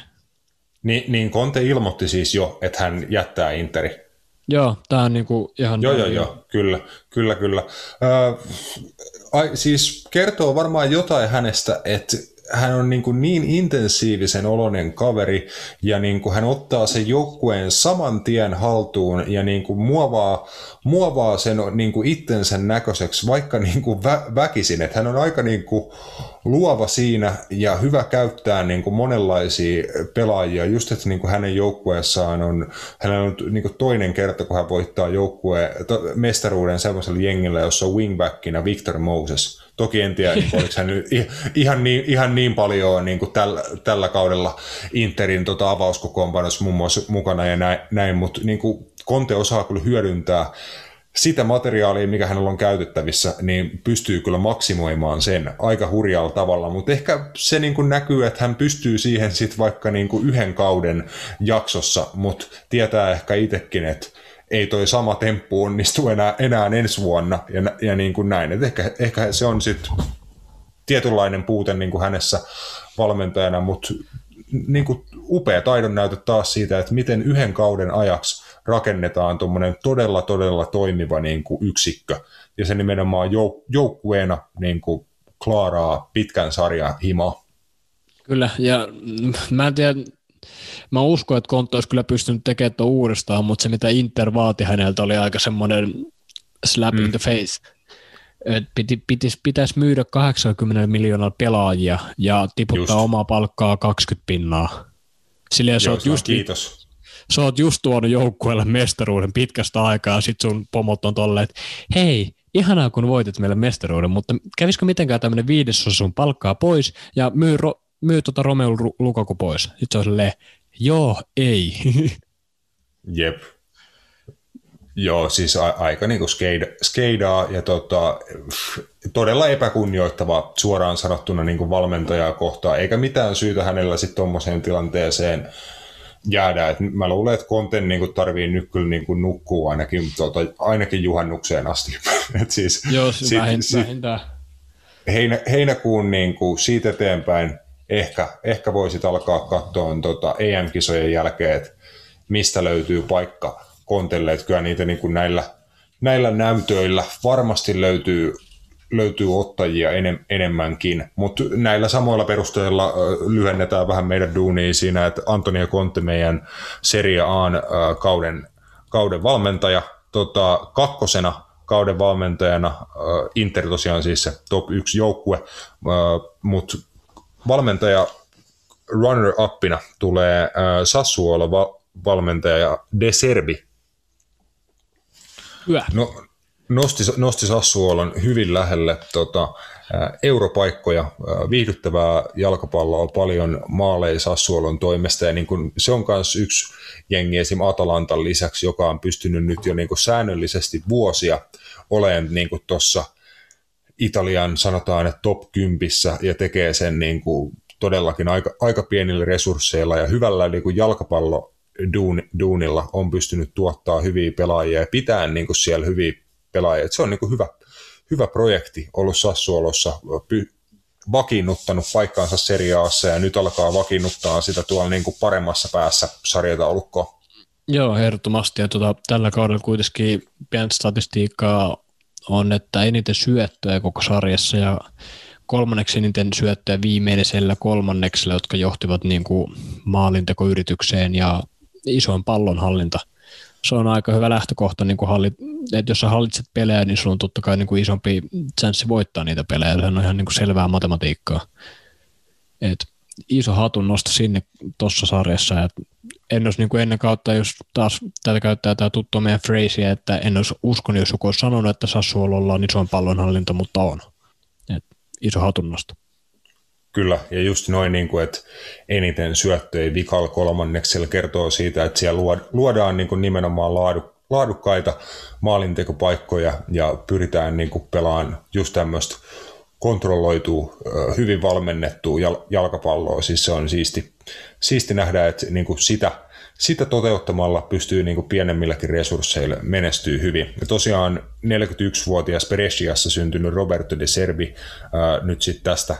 Niin, niin Conte ilmoitti siis jo, että hän jättää Interi. Joo, tää on niinku ihan... Joo, joo, joo, kyllä, kyllä, kyllä. Öö, ai, siis kertoo varmaan jotain hänestä, että hän on niin, kuin niin intensiivisen oloinen kaveri ja niin kuin hän ottaa sen joukkueen saman tien haltuun ja niin kuin muovaa, muovaa sen niin kuin itsensä näköiseksi vaikka niin kuin vä, väkisin. Että hän on aika niin kuin luova siinä ja hyvä käyttää niin kuin monenlaisia pelaajia. Just, että niin kuin hänen joukkueessaan on, hänellä on niin kuin toinen kerta, kun hän voittaa joukkueen to, mestaruuden sellaisella jengillä, jossa on wingbackkina Victor Moses. Toki en tiedä, niin oliko hän nyt ihan niin, ihan niin paljon niin kuin tällä, tällä kaudella Interin tota, avauskokoonpanossa muun muassa mukana ja näin, näin mutta niin kuin Conte osaa kyllä hyödyntää sitä materiaalia, mikä hänellä on käytettävissä, niin pystyy kyllä maksimoimaan sen aika hurjalla tavalla, mutta ehkä se niin kuin näkyy, että hän pystyy siihen sitten vaikka niin kuin yhden kauden jaksossa, mutta tietää ehkä itsekin, että ei toi sama temppu onnistu enää, enää ensi vuonna ja, ja niin kuin näin. Et ehkä, ehkä se on sitten tietynlainen puute niin kuin hänessä valmentajana, mutta niin kuin upea taidon näytö taas siitä, että miten yhden kauden ajaksi rakennetaan tuommoinen todella, todella toimiva niin kuin yksikkö, ja se nimenomaan jouk- joukkueena niin kuin klaaraa pitkän sarjan himaa. Kyllä, ja mm, mä en tiedä, mä uskon, että Konto olisi kyllä pystynyt tekemään tuon uudestaan, mutta se mitä Inter vaati häneltä oli aika semmoinen slap mm. in the face. Et piti, pitäisi, pitäisi myydä 80 miljoonaa pelaajia ja tiputtaa just. omaa palkkaa 20 pinnaa. Silleen Joo, just, kiitos. Sä oot just tuonut joukkueelle mestaruuden pitkästä aikaa sit sun pomot on tolleen, että hei, ihanaa kun voitit meille mestaruuden, mutta kävisikö mitenkään tämmöinen viidesosa sun palkkaa pois ja myy, ro, myy tota Romeo Lukaku pois? Sitten se on silleen, joo, ei. Jep. Joo, siis a- aika niin kuin skeida, skeidaa ja tota, todella epäkunnioittava suoraan sanottuna niin kuin valmentajaa kohtaan, eikä mitään syytä hänellä sitten tuommoiseen tilanteeseen jäädä. Et mä luulen, että Konten niin kuin tarvii nyt kyllä niin kuin nukkuu ainakin, tota, ainakin juhannukseen asti. Et siis, Joo, sit, vähintään. Sit, heinä, heinäkuun niin kuin siitä eteenpäin ehkä, ehkä voisit alkaa katsoa tota EM-kisojen jälkeen, että mistä löytyy paikka Kontelle, että kyllä niitä niin kuin näillä, näillä näytöillä varmasti löytyy, löytyy ottajia enem, enemmänkin, mutta näillä samoilla perusteilla lyhennetään vähän meidän duunia siinä, että Antonio Conte meidän Serie A kauden, kauden valmentaja, tota, kakkosena kauden valmentajana, Inter tosiaan siis se top 1 joukkue, mutta valmentaja runner-uppina tulee Sassuolo valmentaja De Serbi. Hyvä. No, nosti, nosti Sassuolon hyvin lähelle tota, europaikkoja, viihdyttävää jalkapalloa, paljon maaleja Sassuolon toimesta ja niin kun, se on myös yksi jengi esim. Atalantan lisäksi, joka on pystynyt nyt jo niin säännöllisesti vuosia olemaan niin tuossa Italian sanotaan, että top 10 ja tekee sen niin kuin todellakin aika, aika pienillä resursseilla ja hyvällä niin kuin jalkapallo duunilla on pystynyt tuottaa hyviä pelaajia ja pitää niin kuin siellä hyviä pelaajia. Et se on niin kuin hyvä, hyvä projekti ollut Sassuolossa, py, vakiinnuttanut paikkaansa seriaassa ja nyt alkaa vakiinnuttaa sitä tuolla niin kuin paremmassa päässä sarjataulukkoa. Joo, ehdottomasti. Ja tuota, tällä kaudella kuitenkin pientä statistiikkaa on, että eniten syöttöjä koko sarjassa ja kolmanneksi eniten syöttöjä viimeisellä kolmanneksella, jotka johtivat niin kuin maalintekoyritykseen ja isoin pallonhallinta. Se on aika hyvä lähtökohta, niin kuin hallit, että jos sä hallitset pelejä, niin sulla on totta kai niin kuin isompi chanssi voittaa niitä pelejä. Se on ihan niin kuin selvää matematiikkaa. Et iso hatun nosto sinne tuossa sarjassa. Et en olisi niin kuin ennen kautta, jos taas tätä käyttää tämä tuttu meidän freisiä, että en olisi uskonut, jos joku olisi sanonut, että Sassuololla on isoin pallonhallinta, mutta on. Et iso hatunnosto. Kyllä, ja just noin, niin kuin, että eniten syöttöjä vikal kolmanneksella kertoo siitä, että siellä luodaan niin kuin nimenomaan laadu, laadukkaita maalintekopaikkoja ja pyritään niin kuin pelaamaan just tämmöistä kontrolloituu, hyvin valmennettua jalkapalloa. Siis se on siisti, siisti nähdä, että niin kuin sitä, sitä toteuttamalla pystyy niin kuin pienemmilläkin resursseilla menestyy hyvin. Ja tosiaan 41-vuotias Bresciassa syntynyt Roberto de Serbi ää, nyt sitten tästä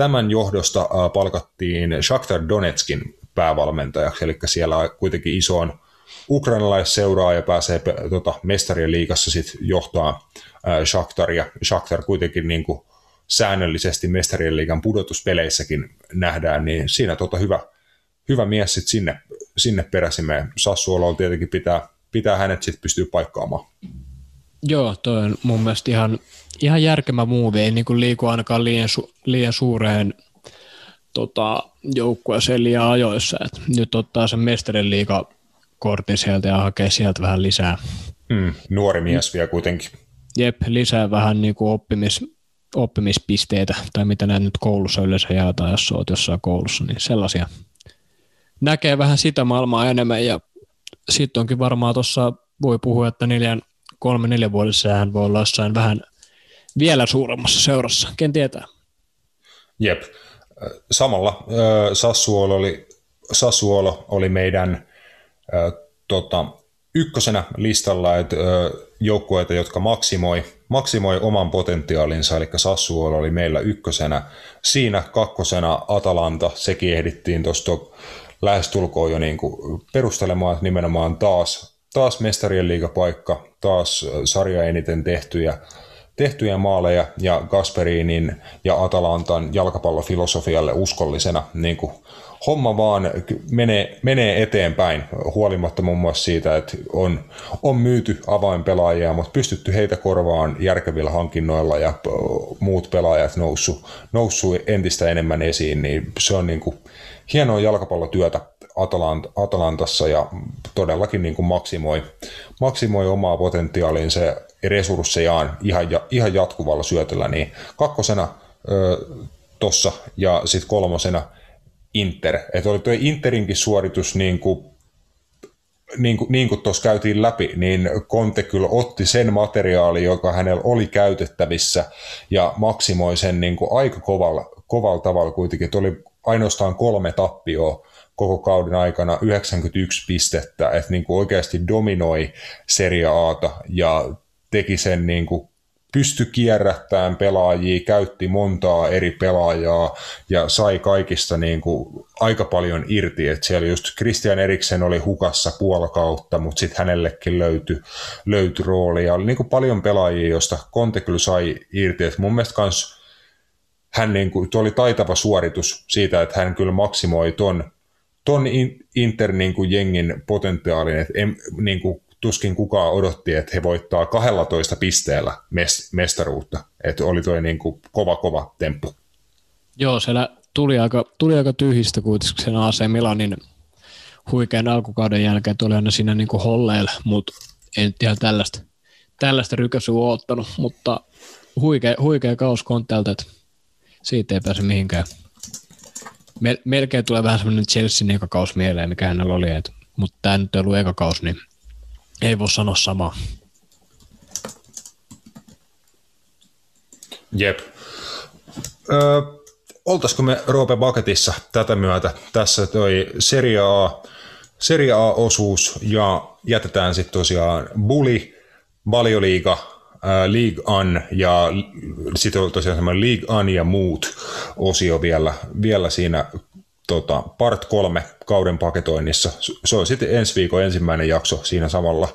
tämän johdosta palkattiin Shakhtar Donetskin päävalmentajaksi, eli siellä kuitenkin isoon ukrainalaisseuraa ja pääsee tota, mestarien liigassa sitten johtaa ää, Shakhtaria. Shakhtar kuitenkin niin kuin säännöllisesti mestarien liigan pudotuspeleissäkin nähdään, niin siinä tota hyvä, hyvä mies sit sinne, sinne peräsimeen. Sassuolo tietenkin pitää, pitää hänet sitten pystyä paikkaamaan. Joo, toi on mun mielestä ihan, ihan järkevä muuvi, ei niin liiku ainakaan liian, su, liian suureen tota, joukkueeseen liian ajoissa. Et nyt ottaa sen mestarien liiga kortin sieltä ja hakee sieltä vähän lisää. Mm, nuori mies vielä kuitenkin. Jep, lisää vähän niin kuin oppimis, oppimispisteitä, tai mitä näin nyt koulussa yleensä jaetaan, jos olet jossain koulussa, niin sellaisia. Näkee vähän sitä maailmaa enemmän, ja sitten onkin varmaan tuossa, voi puhua, että neljän, kolme, neljä vuodessa hän voi olla jossain vähän vielä suuremmassa seurassa, ken tietää. Jep. Samalla Sassuolo oli, Sassuolo oli meidän tota, ykkösenä listalla, että joukkueita, jotka maksimoi, maksimoi oman potentiaalinsa, eli Sassuolo oli meillä ykkösenä. Siinä kakkosena Atalanta, sekin ehdittiin tuosta lähestulkoon jo niin kuin perustelemaan nimenomaan taas, taas mestarien liigapaikka, taas sarja eniten tehtyjä, tehtyjä maaleja ja Gasperinin ja Atalantan jalkapallofilosofialle uskollisena niin kuin homma vaan menee, menee eteenpäin, huolimatta muun muassa siitä, että on, on myyty avainpelaajia, mutta pystytty heitä korvaan järkevillä hankinnoilla ja muut pelaajat noussut, noussut entistä enemmän esiin, niin se on niin kuin hienoa jalkapallotyötä Atalant, Atalantassa ja todellakin niin kuin maksimoi, maksimoi omaa potentiaaliinsa resurssejaan ihan, ihan jatkuvalla syötöllä, niin kakkosena tossa ja sitten kolmosena Inter. Että oli tuo Interinkin suoritus niin kuin niin kuin, niin kuin tuossa käytiin läpi, niin Conte kyllä otti sen materiaali, joka hänellä oli käytettävissä ja maksimoi sen niin kuin aika kovalla, kovalla tavalla kuitenkin. Että oli ainoastaan kolme tappioa koko kauden aikana 91 pistettä, että niin kuin oikeasti dominoi Serie Ata ja teki sen niin kuin pysty kierrättämään pelaajia, käytti montaa eri pelaajaa ja sai kaikista niin kuin aika paljon irti. Et siellä just Christian Eriksen oli hukassa puolakautta, mutta sitten hänellekin löytyi, löytyi rooli ja oli niin kuin paljon pelaajia, joista Conte kyllä sai irti. Et mun mielestä kans hän niin kuin, oli taitava suoritus siitä, että hän kyllä maksimoi ton, ton Inter niin kuin jengin potentiaalin, että niin kuin tuskin kukaan odotti, että he voittaa 12 pisteellä mestaruutta. Että oli toi niin kuin kova, kova temppu. Joo, siellä tuli aika, tuli aika tyhjistä kuitenkin sen AC Milanin huikean alkukauden jälkeen tuli aina siinä niin kuin holleilla, mutta en ihan tällaista, tällaista rykäsyä ottanut, mutta huikea, huikea kaus Kontelta, että siitä ei pääse mihinkään. Mel- melkein tulee vähän semmoinen Chelsean eka kaus mieleen, mikä hänellä oli, et, mutta tämä nyt ei ollut eka kaus, niin ei voi sanoa samaa. Jep. Öö, oltaisiko me Roope Bucketissa tätä myötä? Tässä toi Serie A, Serie A-osuus ja jätetään sitten tosiaan Bulli, Valioliiga, League On ja sitten on tosiaan semmoinen League On ja muut osio vielä, vielä siinä tota, part kolme kauden paketoinnissa. Se on sitten ensi viikon ensimmäinen jakso siinä samalla.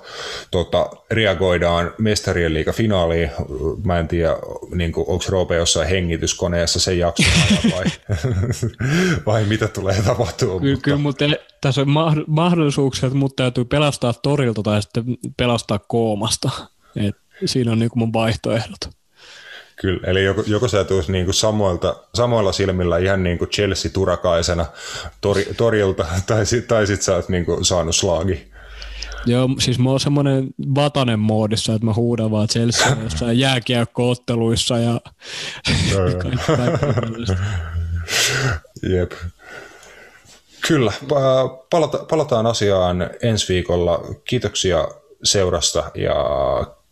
Tota, reagoidaan mestarien liiga finaaliin. Mä en tiedä, niin kuin, onko Roope jossain hengityskoneessa sen jakson ajan vai, vai mitä tulee tapahtumaan. Kyllä, mutta... kyllä mutta tässä on mahdollisuuksia, että mut täytyy pelastaa torilta tai sitten pelastaa koomasta. Et siinä on niin kuin mun vaihtoehdot. Kyllä, eli joko, joko sä tuus niin kuin samoilta, samoilla silmillä ihan niin kuin Chelsea-turakaisena tori, torilta, tai, sit, tai sit sä oot niin kuin saanut slaagi. Joo, siis mä oon semmoinen vatanen moodissa, että mä huudan vaan Chelsea jossain jääkiekkootteluissa ja Jep. Kyllä, palata, palataan asiaan ensi viikolla. Kiitoksia seurasta ja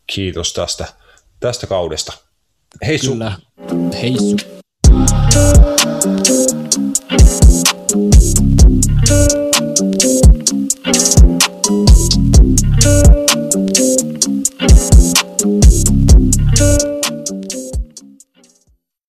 kiitos tästä, tästä kaudesta. Hei su. Kyllä. Hei su.